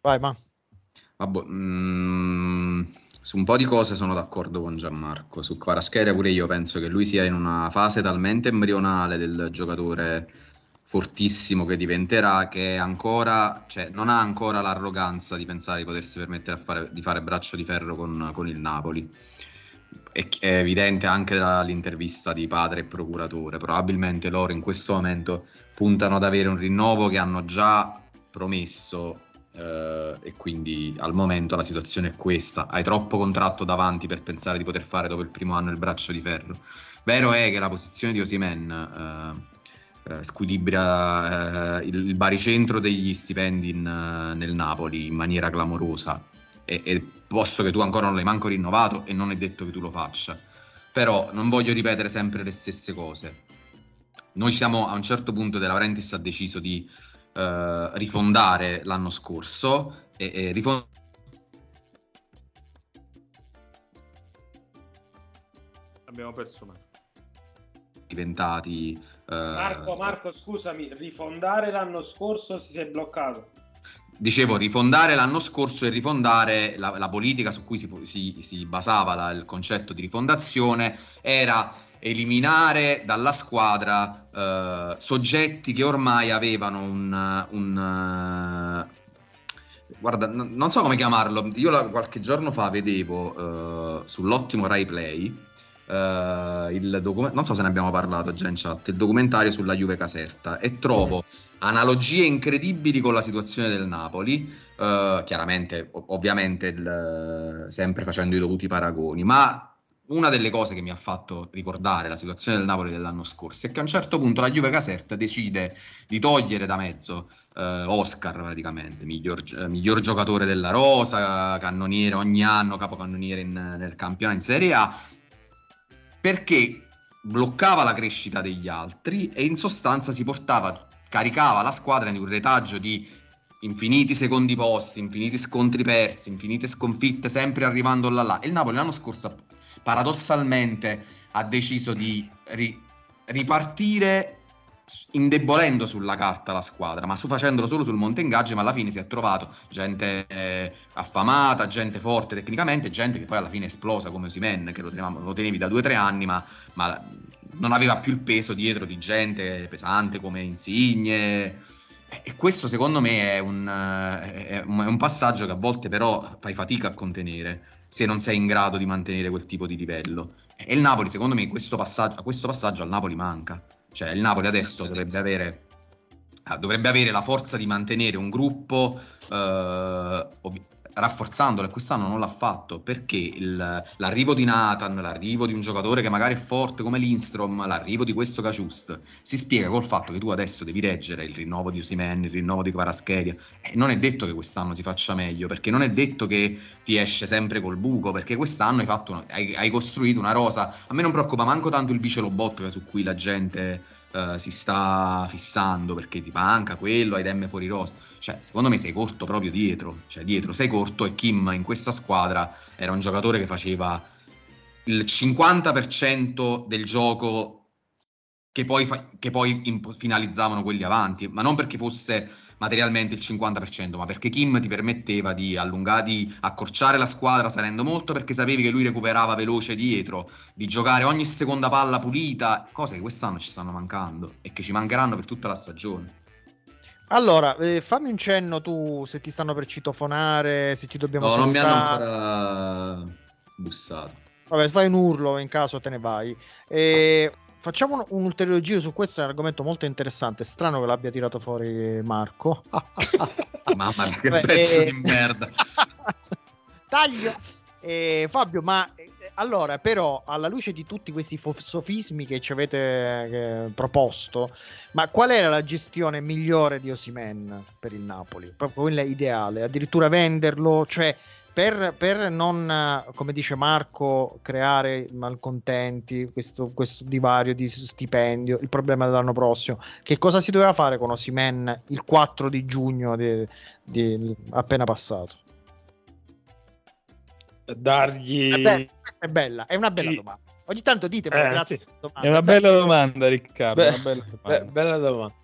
Vai, ma. Vabbè, mm, su un po' di cose sono d'accordo con Gianmarco. Su Kvaratskhelia pure io penso che lui sia in una fase talmente embrionale del giocatore fortissimo che diventerà che ancora, cioè, non ha ancora l'arroganza di pensare di potersi permettere fare- di fare braccio di ferro con, con il Napoli. È, è evidente anche dall'intervista di padre e procuratore. Probabilmente loro in questo momento puntano ad avere un rinnovo che hanno già promesso eh, e quindi al momento la situazione è questa. Hai troppo contratto davanti per pensare di poter fare dopo il primo anno il braccio di ferro. Vero è che la posizione di Osimen eh, eh, squilibra eh, il, baricentro degli stipendi in, eh, nel Napoli in maniera clamorosa e, e posto che tu ancora non l'hai manco rinnovato e non è detto che tu lo faccia. Però non voglio ripetere sempre le stesse cose. Noi siamo a un certo punto della Laurentiis ha deciso di eh, rifondare l'anno scorso e, e rifondare abbiamo perso Marco diventati eh, Marco, Marco, scusami, rifondare l'anno scorso si è bloccato. dicevo rifondare l'anno scorso e rifondare la, la politica su cui si, si- si basava la- il concetto di rifondazione era eliminare dalla squadra eh, soggetti che ormai avevano un, un, eh, guarda non so come chiamarlo io qualche giorno fa vedevo eh, sull'ottimo Rai Play eh, il docu- non so se ne abbiamo parlato già in chat, il documentario sulla Juve Caserta e trovo analogie incredibili con la situazione del Napoli, eh, chiaramente, ov- ovviamente, il- sempre facendo i dovuti paragoni, ma una delle cose che mi ha fatto ricordare la situazione del Napoli dell'anno scorso è che a un certo punto la Juve Caserta decide di togliere da mezzo eh, Oscar praticamente, miglior, miglior giocatore della rosa, cannoniere ogni anno, capocannoniere in- nel campionato in Serie A, perché bloccava la crescita degli altri e in sostanza si portava, caricava la squadra in un retaggio di infiniti secondi posti, infiniti scontri persi, infinite sconfitte, sempre arrivando là là. E il Napoli l'anno scorso paradossalmente ha deciso di ri- ripartire indebolendo sulla carta la squadra, ma su facendolo solo sul monte ingaggi, ma alla fine si è trovato gente eh, affamata, gente forte tecnicamente, gente che poi alla fine è esplosa come Osimen, che lo, tenevamo- lo tenevi da due o tre anni, ma, ma non aveva più il peso dietro di gente pesante come Insigne. E questo secondo me eh, è un- è un passaggio che a volte però fai fatica a contenere se non sei in grado di mantenere quel tipo di livello. E il Napoli, secondo me, questo passaggio, questo passaggio al Napoli manca. Cioè, il Napoli adesso dovrebbe avere, ah, dovrebbe avere la forza di mantenere un gruppo eh, ovvi- rafforzandolo e quest'anno non l'ha fatto perché il- l'arrivo di Nathan, l'arrivo di un giocatore che magari è forte come Lindstrom, l'arrivo di questo Caciust si spiega col fatto che tu adesso devi reggere il rinnovo di Osimen, il rinnovo di Kvaratskhelia. E non è detto che quest'anno si faccia meglio perché non è detto che ti esce sempre col buco perché quest'anno hai, fatto hai, hai costruito una rosa. A me non preoccupa manco tanto il vice Lobotka su cui la gente eh, si sta fissando perché ti manca quello, hai Demme fuori rosa. Cioè secondo me sei corto proprio dietro. Cioè dietro sei corto e Kim in questa squadra era un giocatore che faceva il 50% del gioco che poi, fa- che poi imp- finalizzavano quelli avanti, ma non perché fosse materialmente il 50%, ma perché Kim ti permetteva di allungare, di accorciare la squadra salendo molto perché sapevi che lui recuperava veloce dietro, di giocare ogni seconda palla pulita, cose che quest'anno ci stanno mancando e che ci mancheranno per tutta la stagione. Allora, eh, fammi un cenno tu se ti stanno per citofonare, se ci dobbiamo No, non mi hanno salutare. ancora bussato. Vabbè, fai un urlo in caso te ne vai. E facciamo un, un ulteriore giro su questo, è un argomento molto interessante. Strano che l'abbia tirato fuori Marco. Mamma mia, che pezzo eh, di merda. Taglio! Eh, Fabio, ma eh, allora, però, alla luce di tutti questi sofismi che ci avete eh, proposto, ma qual era la gestione migliore di Osimen per il Napoli? Proprio quella ideale, addirittura venderlo, cioè per, per non, eh, come dice Marco, creare malcontenti, questo, questo divario di stipendio, il problema dell'anno prossimo. Che cosa si doveva fare con Osimen il 4 di giugno di- di- appena passato? Dargli... Eh beh, questa è bella, è una bella Sì. domanda. Ogni tanto dite, Eh, grazie. sì. È una bella domanda, Riccardo. Beh, una bella domanda. Beh, bella domanda.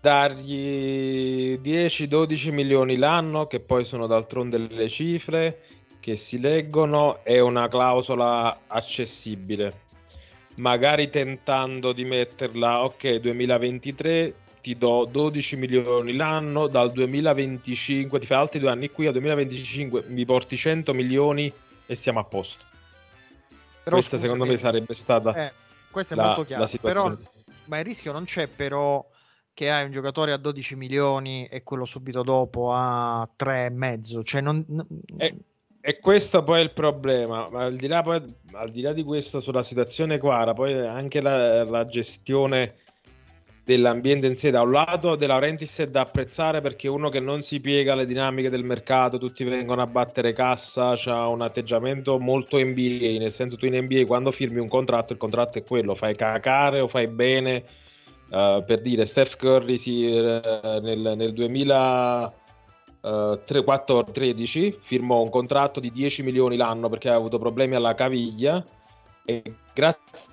Dargli 10-12 milioni l'anno, che poi sono d'altronde le cifre che si leggono, è una clausola accessibile. Magari tentando di metterla, ok, 2023 ti do 12 milioni l'anno, dal 2025 ti fai altri due anni qui, al 2025 mi porti 100 milioni e siamo a posto. Però Questa scusami, secondo me sarebbe stata eh, questo è la, molto situazione. Però, ma il rischio non c'è, però, che hai un giocatore a 12 milioni e quello subito dopo a 3,5. Cioè, non, E, e questo poi è il problema, ma al di là, poi, al di là di questo sulla situazione Quara, poi anche la, la gestione dell'ambiente in sé, da un lato De Laurentiis è da apprezzare perché uno che non si piega alle dinamiche del mercato, tutti vengono a battere cassa, ha un atteggiamento molto NBA, nel senso tu in NBA quando firmi un contratto, il contratto è quello, fai cacare o fai bene, Uh, per dire Steph Curry si, eh, nel, nel 2013 firmò un contratto di 10 milioni l'anno perché aveva avuto problemi alla caviglia e grazie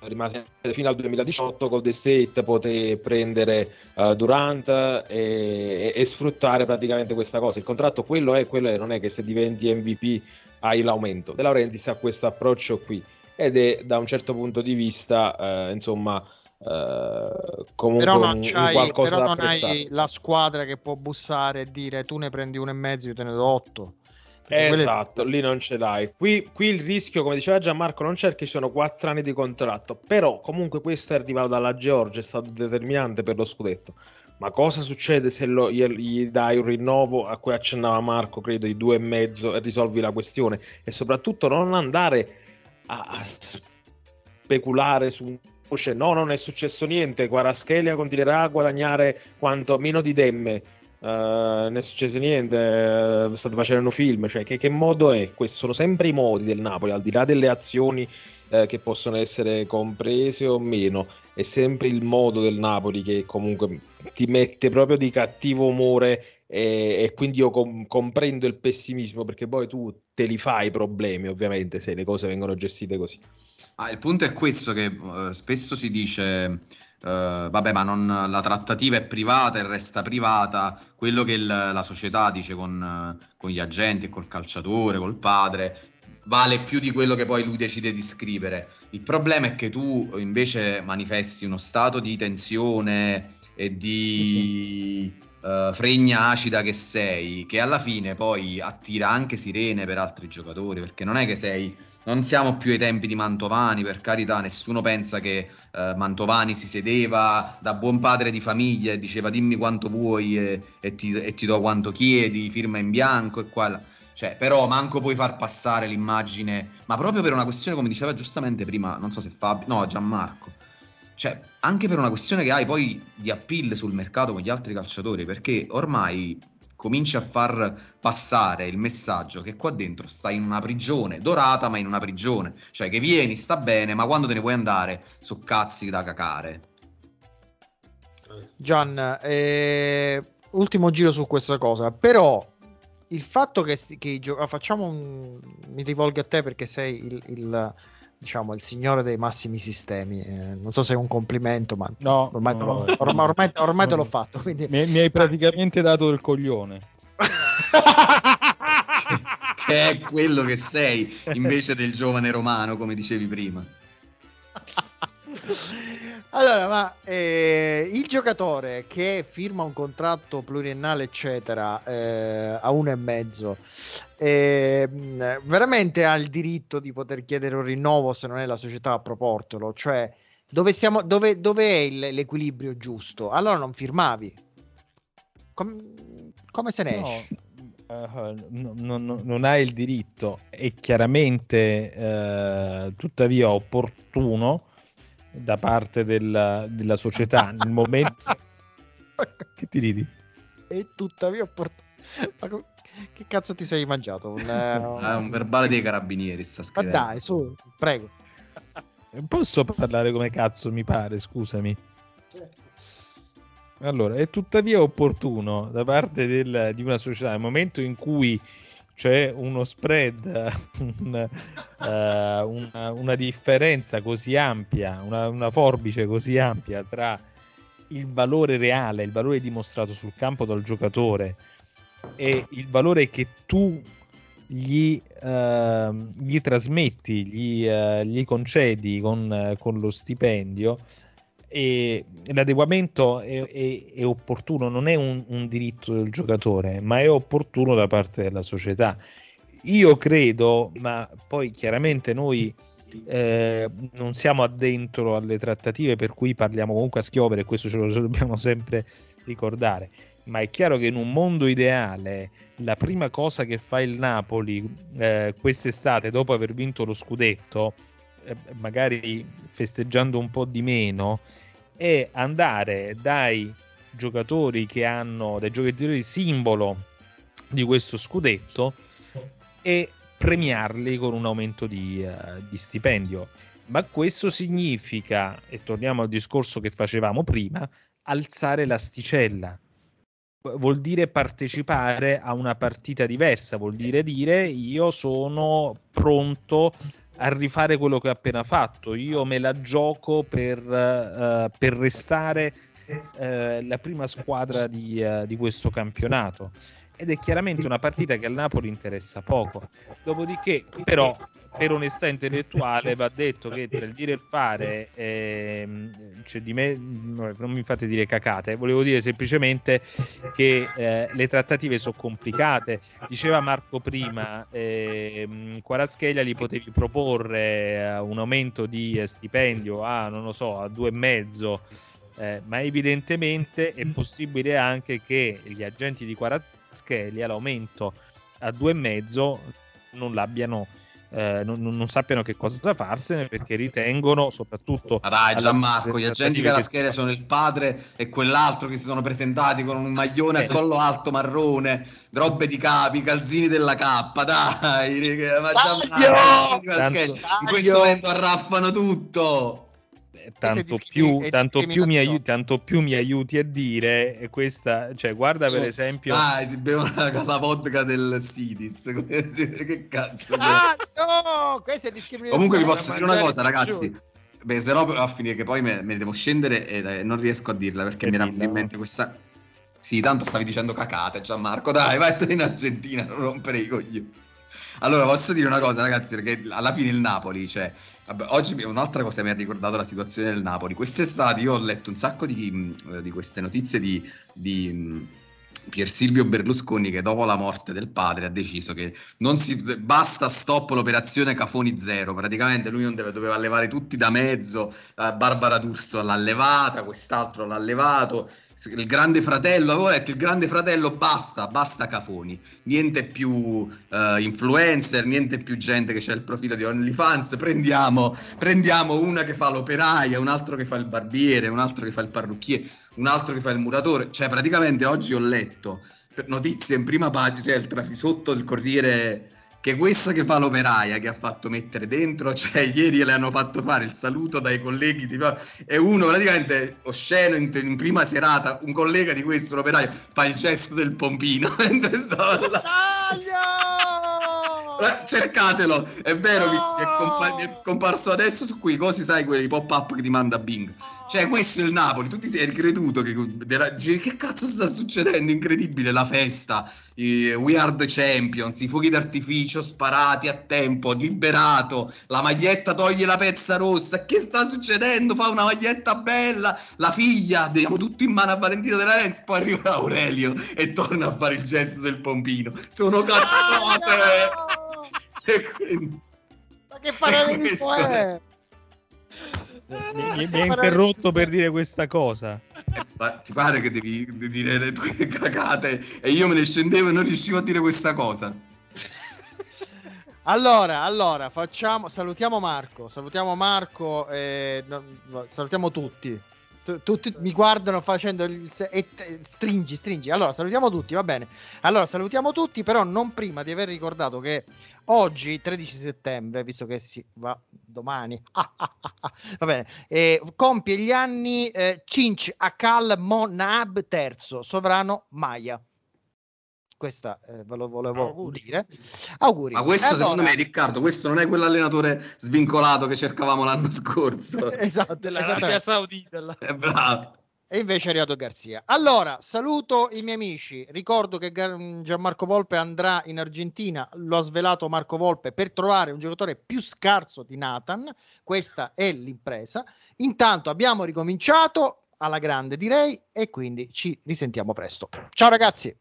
rimase fino al 2018 Golden State poté prendere uh, Durant e, e, e, sfruttare praticamente questa cosa. Il contratto quello è, quello è non è che se diventi MVP hai l'aumento. De Laurentiis ha questo approccio qui ed è da un certo punto di vista eh, insomma eh, comunque però non, un, qualcosa però non hai la squadra che può bussare e dire tu ne prendi uno e mezzo io te ne do otto Perché quelle- Esatto, lì non ce l'hai. Qui, qui il rischio, come diceva Gianmarco, non c'è che ci sono quattro anni di contratto, però comunque questo è arrivato dalla Georgia, è stato determinante per lo scudetto. Ma cosa succede se lo- gli, gli dai un rinnovo a cui accennava Marco, credo, di due e mezzo e risolvi la questione? E soprattutto non andare a, speculare su no, non è successo niente, Quaraschelia continuerà a guadagnare quanto meno di Demme. Uh, non è successo niente, uh, state facendo film, cioè che, che, modo è? Questi sono sempre i modi del Napoli, al di là delle azioni uh, che possono essere comprese o meno, è sempre il modo del Napoli che comunque ti mette proprio di cattivo umore e, e quindi io com- comprendo il pessimismo perché poi tu te li fai i problemi ovviamente se le cose vengono gestite così. Ah, il punto è questo che eh, spesso si dice, eh, vabbè, ma non, la trattativa è privata e resta privata, quello che il- la società dice con, con gli agenti, col calciatore, col padre, vale più di quello che poi lui decide di scrivere. Il problema è che tu invece manifesti uno stato di tensione e di eh, fregna acida che sei, che alla fine poi attira anche sirene per altri giocatori, perché non è che sei, non siamo più ai tempi di Mantovani, per carità, nessuno pensa che eh, Mantovani si sedeva da buon padre di famiglia e diceva dimmi quanto vuoi e, e ti, e ti do quanto chiedi, firma in bianco e qua. Cioè, però manco puoi far passare l'immagine, ma proprio per una questione, come diceva giustamente prima, non so se Fabio, no, Gianmarco, cioè, anche per una questione che hai poi di appeal sul mercato con gli altri calciatori, perché ormai cominci a far passare il messaggio che qua dentro stai in una prigione, dorata ma in una prigione, cioè che vieni, sta bene, ma quando te ne vuoi andare, so cazzi da cacare. Gian, eh, ultimo giro su questa cosa, però il fatto che, che facciamo un... mi rivolgo a te perché sei il, il, diciamo, il signore dei massimi sistemi, eh, non so se è un complimento, ma No, ormai, te no, l'ho- no. ormai, ormai- ormai te l'ho fatto, quindi... Mi, mi hai praticamente dato il coglione. Che è quello che sei, invece del giovane romano, come dicevi prima. Allora, ma eh, il giocatore che firma un contratto pluriennale, eccetera, eh, a uno e mezzo, eh, veramente ha il diritto di poter chiedere un rinnovo se non è la società a proportelo? Cioè, dove, stiamo, dove, dove è il- l'equilibrio giusto? Allora non firmavi. Com- come se ne No, esce? eh, no- no- no- non hai il diritto. È chiaramente, eh, tuttavia, opportuno da parte della, della società nel momento. che ti ridi? E tuttavia, co- che cazzo ti sei mangiato? Un, eh, Ah, un verbale dei carabinieri sta Ma scrivendo. dai, su, prego. Posso parlare come cazzo mi pare, scusami. Allora, è tuttavia opportuno da parte del- di una società nel momento in cui c'è uno spread, un, eh, una, una differenza così ampia, una, una forbice così ampia tra il valore reale, il valore dimostrato sul campo dal giocatore e il valore che tu gli, ehm, gli trasmetti, gli, eh, gli concedi con, eh, con lo stipendio e l'adeguamento è, è- è opportuno, non è un, un diritto del giocatore, ma è opportuno da parte della società. Io credo, ma poi chiaramente noi eh, non siamo addentro alle trattative, per cui parliamo comunque a schiovere, questo ce lo dobbiamo sempre ricordare. Ma è chiaro che in un mondo ideale la prima cosa che fa il Napoli eh, quest'estate, dopo aver vinto lo scudetto, eh, magari festeggiando un po' di meno, è andare dai giocatori che hanno, dai giocatori simbolo di questo scudetto e premiarli con un aumento di, eh, di stipendio. Ma questo significa, e torniamo al discorso che facevamo prima, alzare l'asticella. Vuol dire partecipare a una partita diversa, vuol dire dire io sono pronto a rifare quello che ho appena fatto, io me la gioco per, eh, per restare eh, la prima squadra di, eh, di questo campionato ed è chiaramente una partita che al Napoli interessa poco. Dopodiché, però, per onestà intellettuale va detto che tra il dire e il fare, ehm, cioè di me, non mi fate dire cacate, volevo dire semplicemente che eh, le trattative sono complicate. Diceva Marco prima, ehm, Quaraschelia gli potevi proporre un aumento di eh, stipendio a, non lo so, a due e mezzo. Eh, ma evidentemente è possibile anche che gli agenti di Quaraschelia l'aumento a due e mezzo non l'abbiano eh, non, non- sappiano che cosa farsene perché ritengono soprattutto Ma dai Gianmarco, gli agenti che- della scheda sono il padre e quell'altro che si sono presentati con un maglione a Eh. collo alto marrone, robe di capi, calzini della K, dai, ma! Gianmarco, in questo momento arraffano tutto. Tanto, più, è tanto, più aiuti, tanto più mi aiuti a dire questa, cioè guarda per Cioè, esempio... Ah, si bevono la, la vodka del Sidis. che cazzo. Ah, no, questa è discriminazione. Comunque vi posso dire una cosa, ragazzi. Beh, se no va a finire che poi me, me ne devo scendere e eh, non riesco a dirla perché E mi era venuta in mente questa. Sì, tanto stavi dicendo cacate, Gianmarco. Dai, vai in Argentina, non rompere i coglioni. Allora, posso dire una cosa, ragazzi, perché alla fine il Napoli, cioè, vabbè, oggi un'altra cosa mi ha ricordato la situazione del Napoli. Quest'estate io ho letto un sacco di, di queste notizie di, di Pier Silvio Berlusconi che dopo la morte del padre ha deciso che non si, basta stop l'operazione Cafoni Zero, praticamente lui non deve, doveva levare tutti da mezzo, eh, Barbara D'Urso l'ha levata, quest'altro l'ha levato, il grande fratello, avevo letto il grande fratello, basta, basta Cafoni, niente più eh, influencer, niente più gente che c'è il profilo di OnlyFans, prendiamo, prendiamo una che fa l'operaia, un altro che fa il barbiere, un altro che fa il parrucchiere, un altro che fa il muratore, cioè praticamente oggi ho letto per notizie in prima pagina, cioè il trafi- sotto il Corriere che questa che fa l'operaia che ha fatto mettere dentro, cioè ieri le hanno fatto fare il saluto dai colleghi di e uno praticamente osceno in, in prima serata, un collega di questo, l'operaio, fa il gesto del pompino mentre stava là. Eh, Cercatelo, è vero, mi, mi è, compa- mi è comparso adesso su quei cosi, sai, quelli pop-up che ti manda Bing. Cioè, questo è il Napoli, tu ti sei creduto che, che cazzo sta succedendo? Incredibile la festa, i We Are the Champions, i fuochi d'artificio sparati a tempo, liberato, la maglietta toglie la pezza rossa, che sta succedendo? Fa una maglietta bella, la figlia, diamo tutto in mano a Valentina della Renzi, poi arriva Aurelio e torna a fare il gesto del pompino. Sono cazzote! E quindi... Ma che Questo è? Mi, mi- mi ha interrotto per dire questa cosa. Ma ti pare che devi dire le tue cagate e io me ne scendevo e non riuscivo a dire questa cosa. Allora, allora, facciamo, salutiamo Marco, salutiamo Marco, eh, no, salutiamo tutti. Tu- Tutti mi guardano facendo il e stringi, stringi. Allora, salutiamo tutti, va bene. Allora, salutiamo tutti, però non prima di aver ricordato che oggi, 13 settembre, visto che si va domani, va bene, eh, compie gli anni eh, Cinci Akal Monab III, sovrano Maya. Questa eh, ve lo volevo dire. Auguri. Ma questo Allora- secondo me, Riccardo, questo non è quell'allenatore svincolato che cercavamo l'anno scorso. esatto, Dell'Arabia. Saudita. là. È bravo. E invece è arrivato Garzia. Allora, saluto i miei amici. Ricordo che Gar- Gianmarco Volpe andrà in Argentina, lo ha svelato Marco Volpe, per trovare un giocatore più scarso di Nathan. Questa è l'impresa. Intanto abbiamo ricominciato alla grande, direi, e quindi ci risentiamo presto. Ciao ragazzi.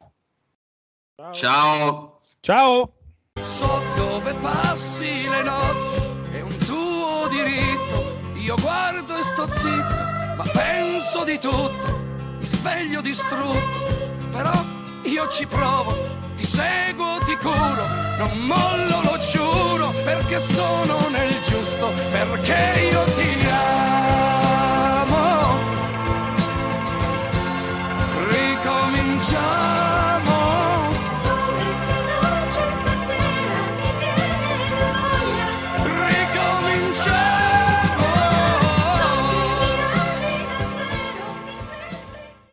Ciao. Ciao. So dove passi le notti, è un tuo diritto. Io guardo e sto zitto, ma penso di tutto. Mi sveglio distrutto, però io ci provo. Ti seguo, ti curo, non mollo, lo giuro, perché sono nel giusto, perché io ti amo. Ricominciare